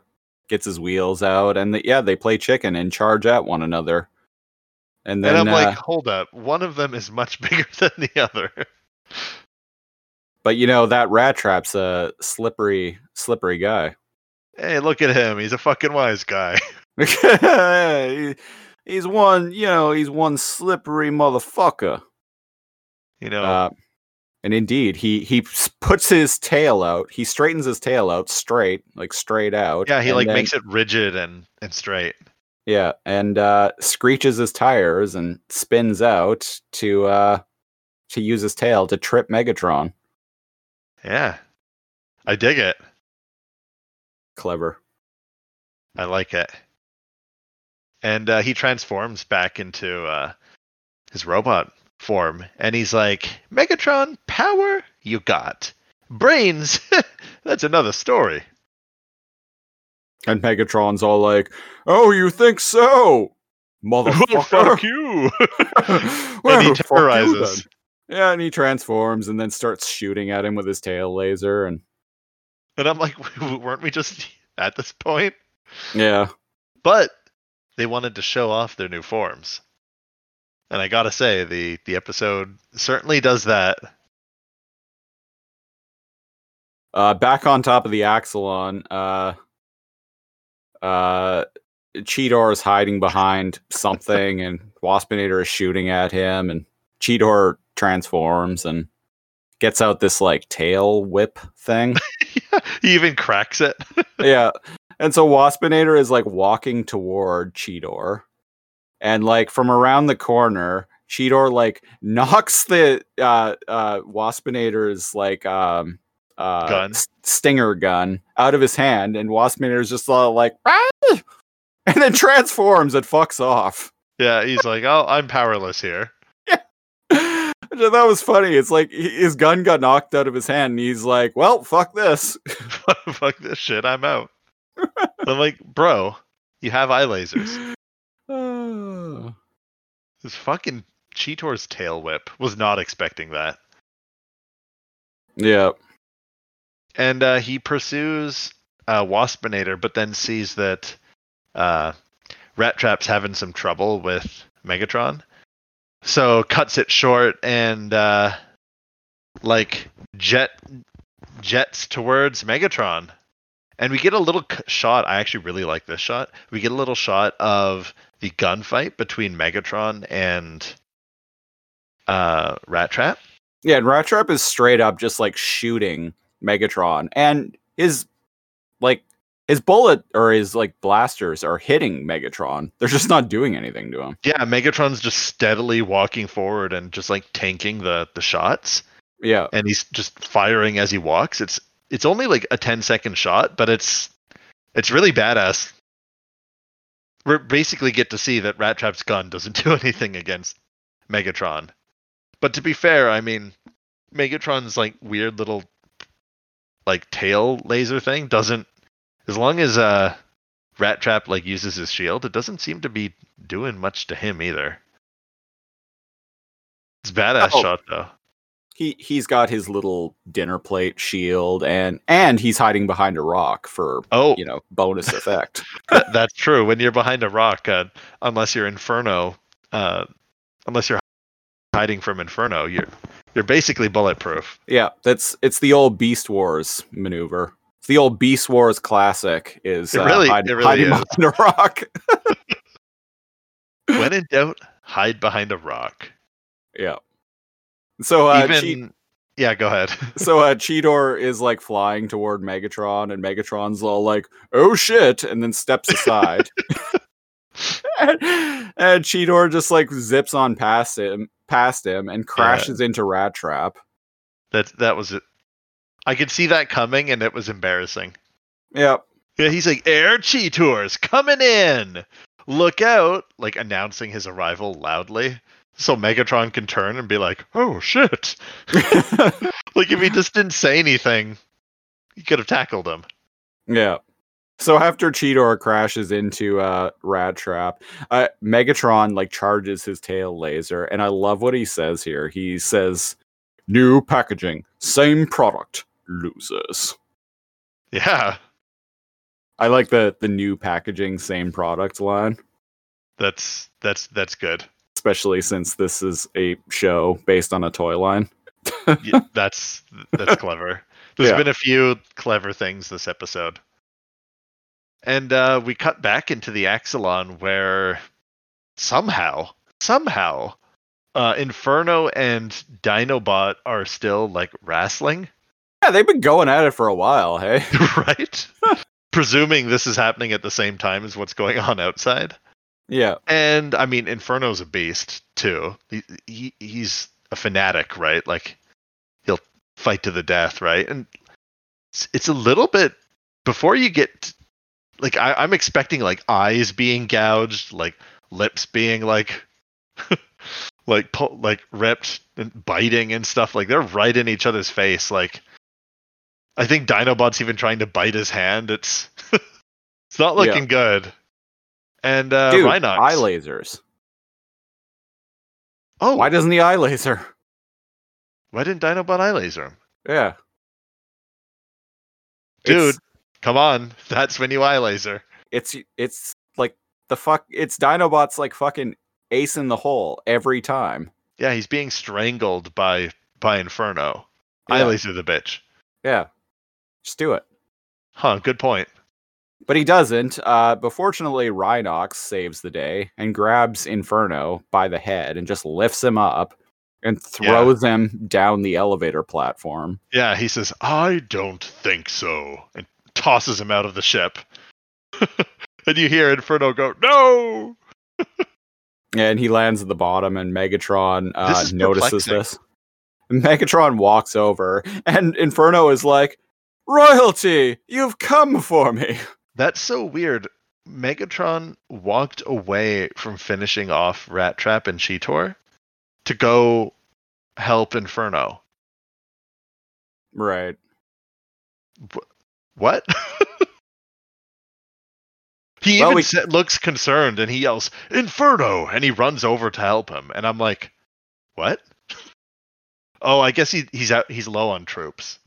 gets his wheels out, and the, yeah, they play chicken and charge at one another. And then and I'm uh, like, hold up, one of them is much bigger than the other. But you know that rat trap's a slippery, slippery guy. hey, look at him. He's a fucking wise guy. He's one, you know, he's one slippery motherfucker. You know, Uh, and indeed, he he puts his tail out. He straightens his tail out straight, like straight out. yeah, he like then- makes it rigid and and straight. Yeah, and uh, screeches his tires and spins out to uh, to use his tail to trip Megatron. Yeah. I dig it. Clever. I like it. And uh, he transforms back into uh, his robot form, and he's like, "Megatron, power you got, brains. That's another story." And Megatron's all like, "Oh, you think so, motherfucker?" fuck you. Well, and he terrorizes. Yeah, and he transforms and then starts shooting at him with his tail laser, and And I'm like, weren't we just at this point? yeah, But they wanted to show off their new forms. And I gotta say, the, the episode certainly does that. uh, back on top of the Axalon, uh, uh, Cheetor is hiding behind something, and Waspinator is shooting at him, and Cheetor transforms and gets out this like tail whip thing. he even cracks it. yeah. And so Waspinator is like walking toward Cheetor. And like from around the corner, Cheetor like knocks the uh uh Waspinator's like um uh Gun. s- stinger gun out of his hand and Waspinator's just all like "Ah!" and then transforms and fucks off. yeah, he's like, oh, I'm powerless here. that was funny. It's like his gun got knocked out of his hand and he's like, "Well, fuck this." Fuck this shit, I'm out. I'm like, bro, you have eye lasers. This fucking Cheetor's tail whip was not expecting that. yeah. and uh, he pursues uh, Waspinator, but then sees that uh, Rat Trap's having some trouble with Megatron, so cuts it short and uh, like jet jets towards Megatron, and we get a little shot. I actually really like this shot. We get a little shot of the gunfight between Megatron and uh, Rat Trap. Yeah, and Rat Trap is straight up just like shooting Megatron, and his like his bullet or his like blasters are hitting Megatron. They're just not doing anything to him. Yeah, Megatron's just steadily walking forward and just like tanking the the shots, Yeah, and he's just firing as he walks. It's it's only like a 10 second shot, but it's it's really badass. We basically get to see that Rat Trap's gun doesn't do anything against Megatron. But to be fair, I mean, Megatron's like weird little like tail laser thing doesn't as long as uh Rat Trap like uses his shield, it doesn't seem to be doing much to him either. It's a badass Oh. shot though. he he's got his little dinner plate shield, and and he's hiding behind a rock for Oh, you know bonus effect. that, that's true. When you're behind a rock, uh, unless you're Inferno, uh, unless you're hiding from Inferno, you're you're basically bulletproof. yeah, that's it's the old Beast Wars maneuver. It's the old Beast Wars classic. Is It uh, really- hide- it really behind a rock. when in doubt, hide behind a rock. yeah. So uh, Even yeah, go ahead. so uh, Cheetor is like flying toward Megatron, and Megatron's all like, "Oh shit!" and then steps aside. and, and Cheetor just like zips on past him, past him, and crashes into Rat Trap. that that was it. I could see that coming, and it was embarrassing. Yep. Yeah, he's like air cheetors coming in. Look out! Like announcing his arrival loudly, so Megatron can turn and be like, "Oh shit!" like if he just didn't say anything, he could have tackled him. Yeah. So after Cheetor crashes into uh Rat Trap, uh, Megatron like charges his tail laser, and I love what he says here. He says, "New packaging, same product, losers." Yeah, I like the the new packaging, same product line, that's that's that's good. especially since this is a show based on a toy line. Yeah, that's that's clever. There's Yeah. been a few clever things this episode. And uh, we cut back into the Axalon where somehow, somehow, uh, Inferno and Dinobot are still like wrestling, Yeah, they've been going at it for a while. Hey. right? Presuming this is happening at the same time as what's going on outside. Yeah. And I mean, Inferno's a beast too. He, he he's a fanatic, right? Like he'll fight to the death, right? And it's, it's a little bit before you get like I, I'm expecting like eyes being gouged, like lips being like like pu- like ripped and biting and stuff. Like they're right in each other's face. Like I think Dinobot's even trying to bite his hand. It's it's not Yeah. looking good. And uh, Dude, Rhinox. eye lasers. Oh, Why doesn't the eye laser? Why didn't Dinobot eye laser him? Yeah. Dude, It's- come on. That's when you eye laser. it's it's like the fuck it's Dinobot's like fucking ace in the hole every time. Yeah, he's being strangled by by Inferno. Eye Yeah. laser the bitch. Yeah. Just do it. Huh, good point. But he doesn't. Uh, but fortunately, Rhinox saves the day and grabs Inferno by the head and just lifts him up and throws him down the elevator platform. Yeah, he says, I don't think so. And tosses him out of the ship. and you hear Inferno go, No! And he lands at the bottom, and Megatron uh, This notices perplexing. this. Megatron walks over, and Inferno is like, Royalty, you've come for me. That's so weird. Megatron walked away from finishing off Rat Trap and Cheetor to go help Inferno. Right. What? he Well, even we- sa- looks concerned and he yells, Inferno! And he runs over to help him. And I'm like, what? oh, I guess he, he's out, he's low on troops.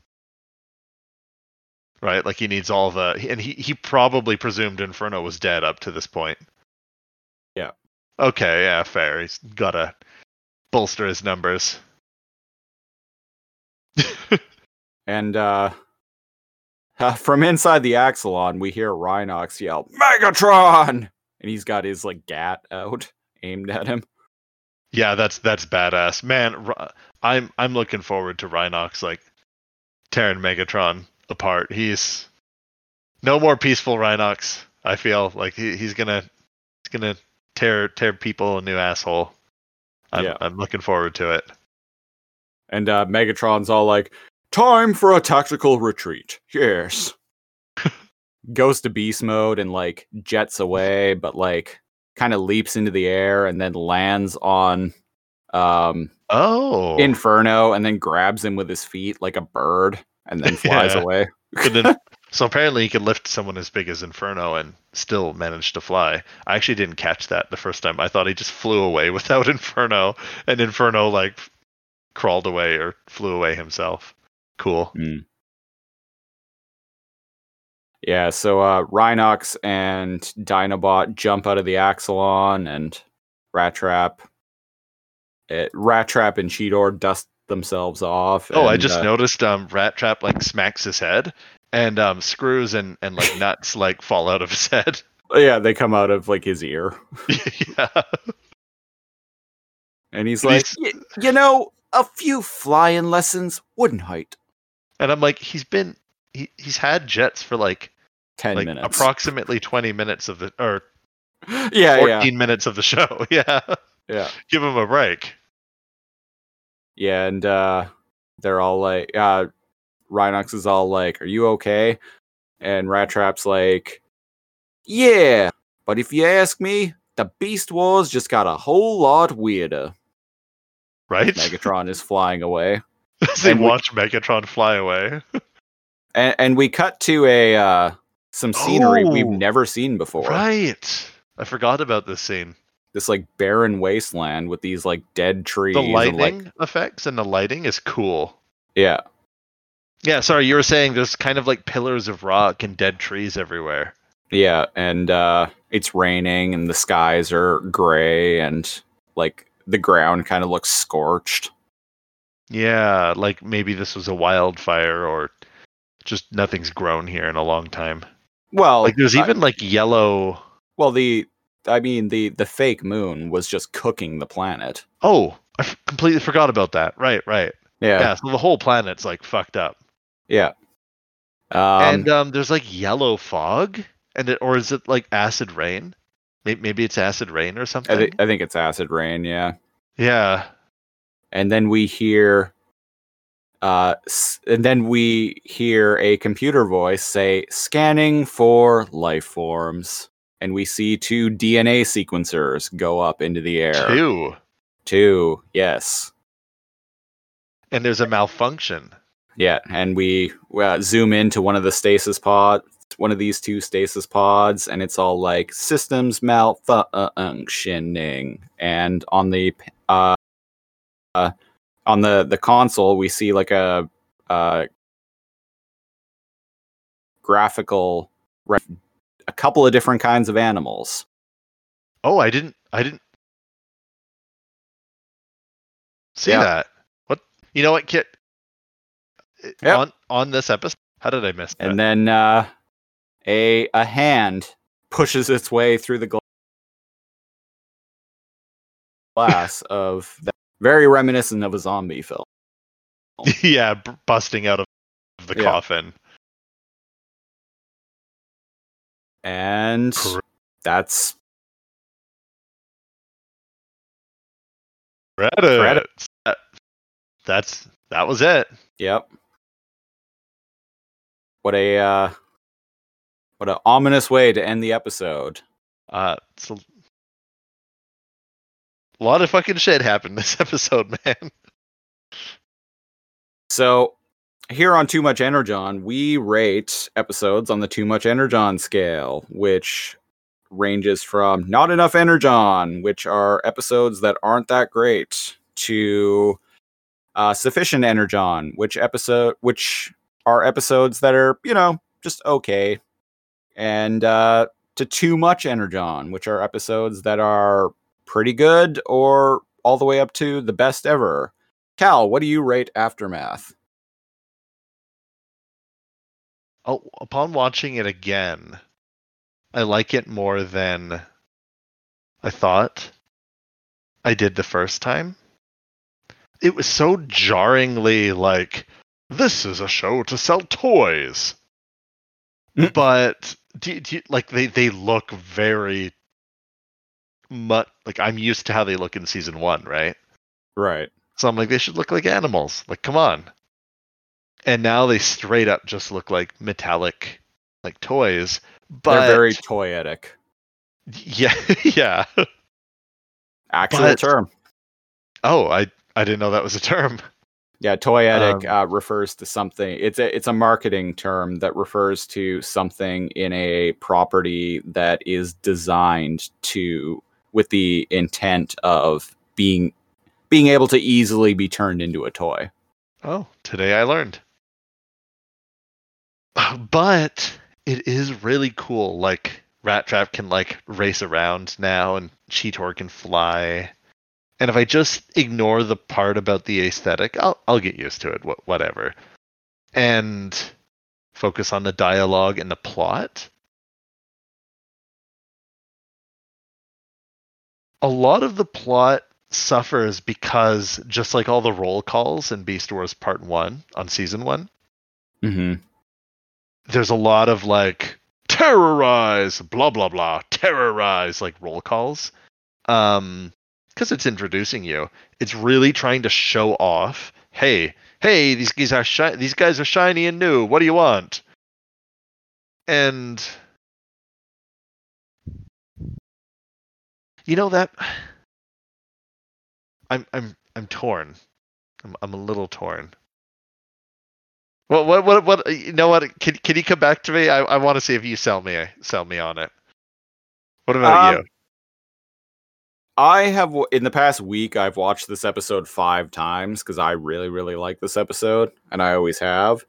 Right? Like he needs all the. And he, he probably presumed Inferno was dead up to this point. Yeah. Okay, yeah, fair. He's got to bolster his numbers. And uh, uh, from inside the Axalon, we hear Rhinox yell, Megatron! And he's got his like gat out aimed at him. Yeah, that's that's badass, man. I'm I'm looking forward to Rhinox like tearing Megatron apart. He's no more peaceful Rhinox. I feel like he, he's gonna he's gonna tear tear people a new asshole. I'm Yeah. I'm looking forward to it. And uh, Megatron's all like, Time for a tactical retreat. Yes. Goes to beast mode and like jets away, but like kind of leaps into the air and then lands on um Oh, Inferno and then grabs him with his feet like a bird and then flies Yeah. away. Then- so apparently he could lift someone as big as Inferno and still manage to fly. I actually didn't catch that the first time. I thought he just flew away without Inferno, and Inferno like crawled away or flew away himself. Cool. Yeah, so uh Rhinox and Dinobot jump out of the Axalon and Rat Trap. It, Rat Trap and Cheetor dust themselves off. Oh, I just uh, noticed um Rat Trap like smacks his head and um, screws and and like nuts like fall out of his head. Yeah, they come out of like his ear, yeah. and he's And like, he's- "Y- you know, a few flying lessons wouldn't hurt. And I'm like, he's been he, he's had jets for like Ten like minutes. approximately 20 minutes of the or yeah, 14 yeah, minutes of the show. Yeah. yeah, Give him a break. Yeah, and uh, they're all like, uh, Rhinox is all like, "Are you okay?" And Rat Trap's like, "Yeah, but if you ask me, the Beast Wars just got a whole lot weirder." Right? Megatron is flying away. They and we- watch Megatron fly away. and, and we cut to a uh, some scenery we've Oh, never seen before. Right. I forgot about this scene. This like barren wasteland with these like dead trees. The and, like, effects and the lighting is cool. yeah, Yeah, sorry, you were saying there's kind of like pillars of rock and dead trees everywhere. yeah, and uh, it's raining and the skies are gray and like the ground kind of looks scorched. Yeah, like maybe this was a wildfire or just nothing's grown here in a long time. Well, Like there's I- even like yellow well the I mean the the fake moon was just cooking the planet. Oh, I f- completely forgot about that. Right, right. Yeah, Yeah, so the whole planet's like fucked up. yeah. Um, and um there's like yellow fog and it or is it like acid rain? Maybe, maybe it's acid rain or I, something. I think it's acid rain. Yeah. yeah. and then we hear uh s- and then we hear a computer voice say scanning for life forms and we see two DNA sequencers go up into the air. Two. Two, yes. And there's a malfunction. Yeah, and we uh, zoom into one of the stasis pods, one of these two stasis pods, and it's all like systems malfunctioning. And on the uh, uh on the the console, we see like a uh graphical couple of different kinds of animals. Oh, I didn't I didn't see Yeah. that. What you know what, Kit? Yep. On on this episode? How did I miss that? And then uh, a a hand pushes its way through the glass of that, very reminiscent of a zombie film. yeah, b- busting out of the Yeah. coffin. And that's Credits. Credits. That- that's that was it. yep. What a uh, what a ominous way to end the episode. Uh, it's a, a lot of fucking shit happened this episode, man. So here on Too Much Energon, we rate episodes on the Too Much Energon scale, which ranges from not enough Energon, which are episodes that aren't that great, to uh, sufficient Energon, which episode which are episodes that are, you know, just okay. And uh, to too much Energon, which are episodes that are pretty good or all the way up to the best ever. Cal, what do you rate Aftermath? Upon watching it again, I like it more than I thought I did the first time. It was so jarringly like, this is a show to sell toys. Mm. But do, do like they they look very much like I'm used to how they look in season 1, right? Right. So I'm like, they should look like animals. Like, come on. And now they straight up just look like metallic, like toys. But They're very toyetic. yeah, yeah. Actual But- term. Oh, I I didn't know that was a term. Yeah, toyetic Um, uh, refers to something. It's a it's a marketing term that refers to something in a property that is designed to with the intent of being being able to easily be turned into a toy. Oh, today I learned. But it is really cool. Like Rat Trap can like race around now, and Cheetor can fly. And if I just ignore the part about the aesthetic, I'll I'll get used to it. Wh- whatever. And focus on the dialogue and the plot. A lot of the plot suffers because just like all the roll calls in Beast Wars Part 1 on season 1, hmm there's a lot of like terrorize blah blah blah terrorize like roll calls um because it's introducing you. It's really trying to show off hey hey these guys are shi- these guys are shiny and new what do you want? And you know that i'm i'm i'm torn. I'm, I'm a little torn what what what what? You know what? Can can you come back to me? I, I want to see if you sell me sell me on it. What about Um, you? I have in the past week I've watched this episode five times because I really really like this episode and I always have.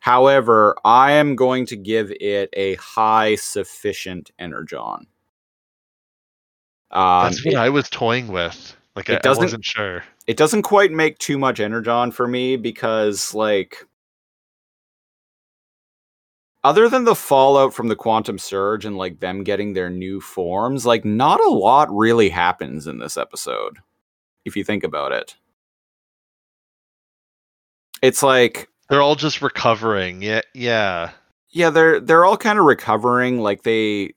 However, I am going to give it a high sufficient energon. Um, That's what it, I was toying with. Like it I, I doesn't- wasn't sure. it doesn't quite make too much energon for me because like other than the fallout from the quantum surge and like them getting their new forms like not a lot really happens in this episode if you think about it it's like They're all just recovering. Yeah, yeah. yeah they're they're all kind of recovering like they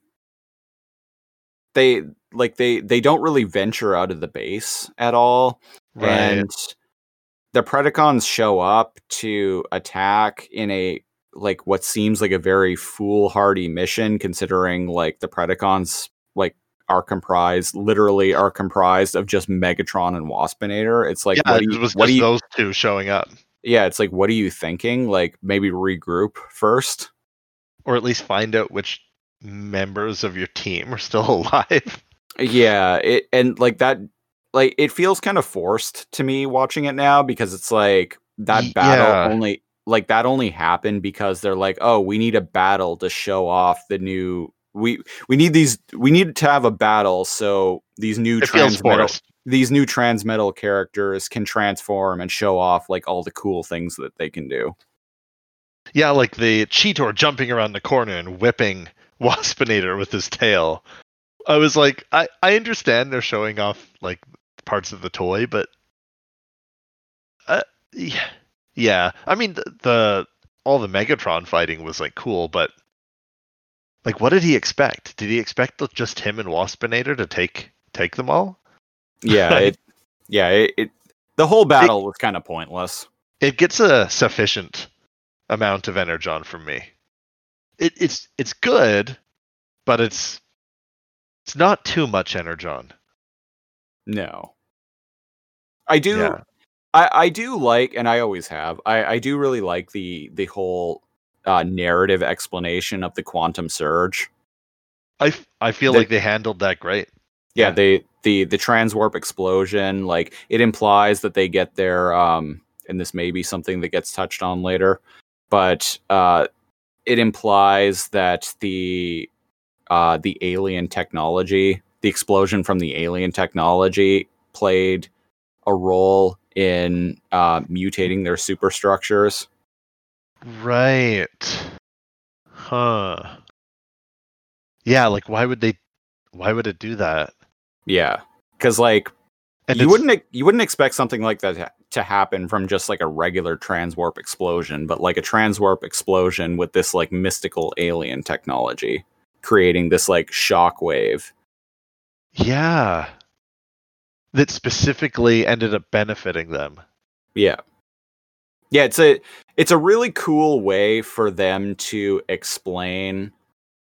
they like they they don't really venture out of the base at all Right. and the Predacons show up to attack in a like what seems like a very foolhardy mission, considering like the Predacons like are comprised literally are comprised of just Megatron and Waspinator. It's like yeah, what it you, was what just you those two showing up, yeah, it's like what are you thinking? Like maybe regroup first. or at least find out which members of your team are still alive. Yeah, it and like that like it feels kind of forced to me watching it now because it's like that battle yeah. only like that only happened because they're like, "Oh, we need a battle to show off the new we we need these we need to have a battle so these new It transmetal these new transmetal characters can transform and show off like all the cool things that they can do." Yeah, like the Cheetor jumping around the corner and whipping Waspinator with his tail. I was like, I, I understand they're showing off like parts of the toy, but uh, yeah, yeah. I mean, the, the all the Megatron fighting was like cool, but like, what did he expect? Did he expect just him and Waspinator to take take them all? Yeah, it yeah, it, it the whole battle was kind of pointless. It gets a sufficient amount of energon from me. It, it's it's good, but it's it's not too much energon. No. I do Yeah. I, I do like and I always have. I, I do really like the the whole uh, narrative explanation of the quantum surge. I, f- I feel like they handled that great. Yeah, Yeah. they the the transwarp explosion, like it implies that they get their um and this may be something that gets touched on later, but uh it implies that the uh the alien technology, the explosion from the alien technology played a role in uh mutating their superstructures. Right. Huh. Yeah, like why would they why would it do that? Yeah. Cuz like And you it's- wouldn't you wouldn't expect something like that to- to happen from just like a regular transwarp explosion, but like a transwarp explosion with this like mystical alien technology creating this like shockwave. Yeah. That specifically ended up benefiting them. Yeah. Yeah, it's a it's a really cool way for them to explain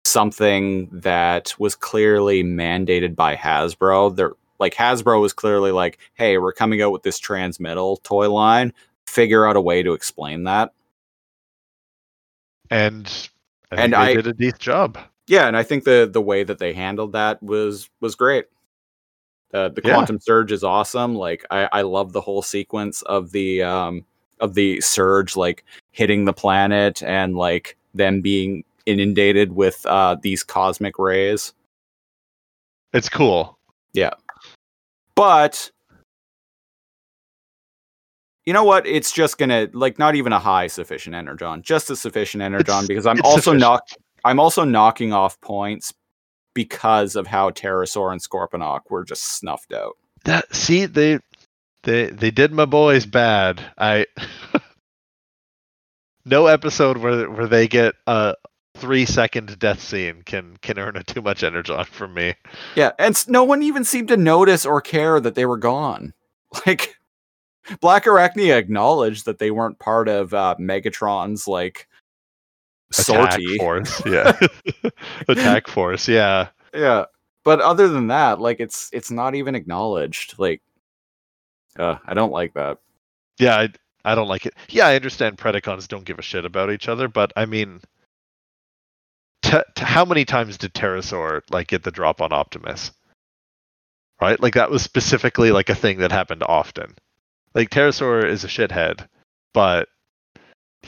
something that was clearly mandated by Hasbro. They're like Hasbro was clearly like, "Hey, we're coming out with this transmetal toy line. Figure out a way to explain that." And I think And they I- did a decent job. Yeah, and I think the the way that they handled that was was great. Uh, the Yeah. quantum surge is awesome. Like I, I love the whole sequence of the um of the surge like hitting the planet and like them being inundated with uh these cosmic rays. It's cool. Yeah. But you know what? It's just gonna like not even a high sufficient energon, just a sufficient energon It's- because I'm also sufficient. knock I'm also knocking off points because of how Terrorsaur and Scorponok were just snuffed out. That see they they they did my boys bad. I no episode where where they get a three second death scene can can earn a too much energon from me. Yeah, and no one even seemed to notice or care that they were gone. Like Black Arachnia acknowledged that they weren't part of uh, Megatron's like Attack force, yeah. Attack force, yeah. Yeah, but other than that, like it's it's not even acknowledged. Like, uh, I don't like that. Yeah, I, I don't like it. Yeah, I understand Predacons don't give a shit about each other, but I mean, t- t- how many times did Terrorsaur like get the drop on Optimus? Right, like that was specifically like a thing that happened often. Like Terrorsaur is a shithead, but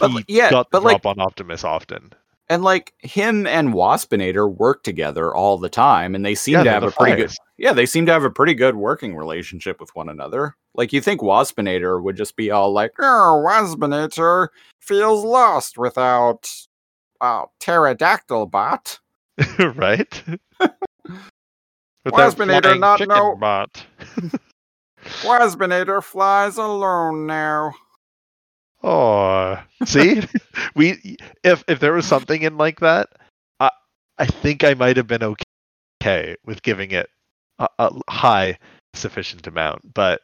he But, yeah, got the but, like- drop on Optimus often. And like him and Waspinator work together all the time, and they seem yeah, to have a pretty good yeah, they seem to have a pretty good working relationship with one another. Like you think Waspinator would just be all like, "Oh, Waspinator feels lost without uh, pterodactyl bot." right? Without Waspinator not know- bot. Waspinator flies alone now. Oh, see, we if if there was something in like that, I I think I might have been okay with giving it a, a high sufficient amount, but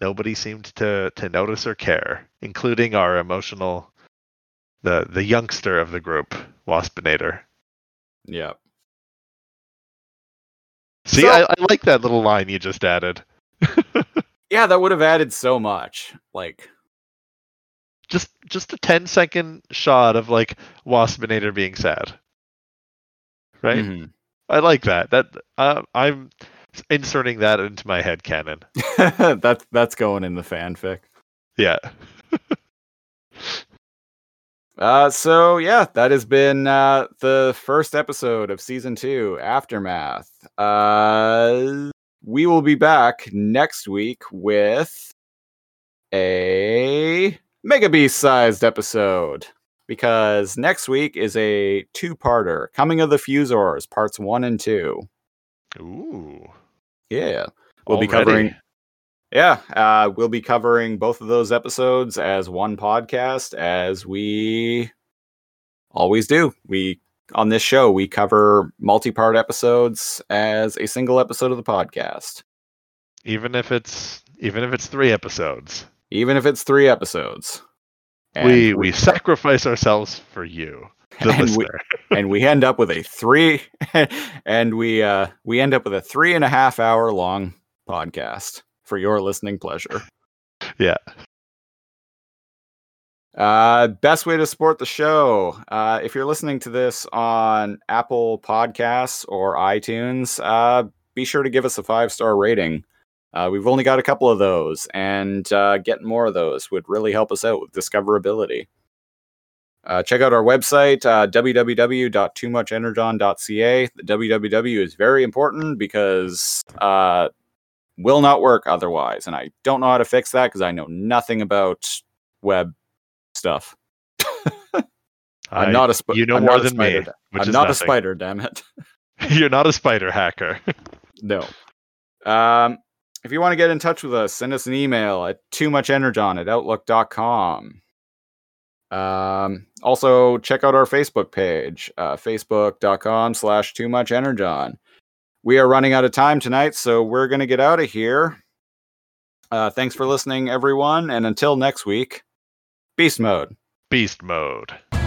nobody seemed to to notice or care, including our emotional the the youngster of the group, Waspinator. Yeah. See, So- I, I like that little line you just added. Yeah, that would have added so much. Like, just just a 10 second shot of like Waspinator being sad. Right? mhm. I like that. That uh, I'm inserting that into my head canon. that's that's going in the fanfic. Yeah. Uh, so yeah, that has been uh, the first episode of season two, Aftermath. Uh, we will be back next week with a Mega Beast sized episode because next week is a two parter Coming of the Fuzors, parts one and two. Ooh. Yeah, we'll be covering. Yeah, uh, we'll be covering both of those episodes as one podcast, as we always do. We on this show we cover multi-part episodes as a single episode of the podcast, even if it's even if it's 3 episodes. Even if it's three episodes. And we we sacrifice ourselves for you, the And we- and we end up with a three, and we uh we end up with a three and a half hour long podcast for your listening pleasure. yeah. Uh, best way to support the show. Uh, if you're listening to this on Apple Podcasts or iTunes, uh, be sure to give us a five star rating. Uh, we've only got a couple of those, and uh, getting more of those would really help us out with discoverability. Uh, check out our website, uh, www.toomuchenergon.ca. The www is very important because uh, will not work otherwise, and I don't know how to fix that because I know nothing about web stuff. I'm not a sp- you know I'm more than me, spider. I'm not a spider, damn it. You're not a spider hacker. No. Um, if you want to get in touch with us, send us an email at too much energon at outlook.com. Um, also check out our Facebook page, uh, facebook.com slash too much energon. We are running out of time tonight, so we're going to get out of here. Uh, thanks for listening, everyone. And until next week, beast mode. Beast mode. Beast mode!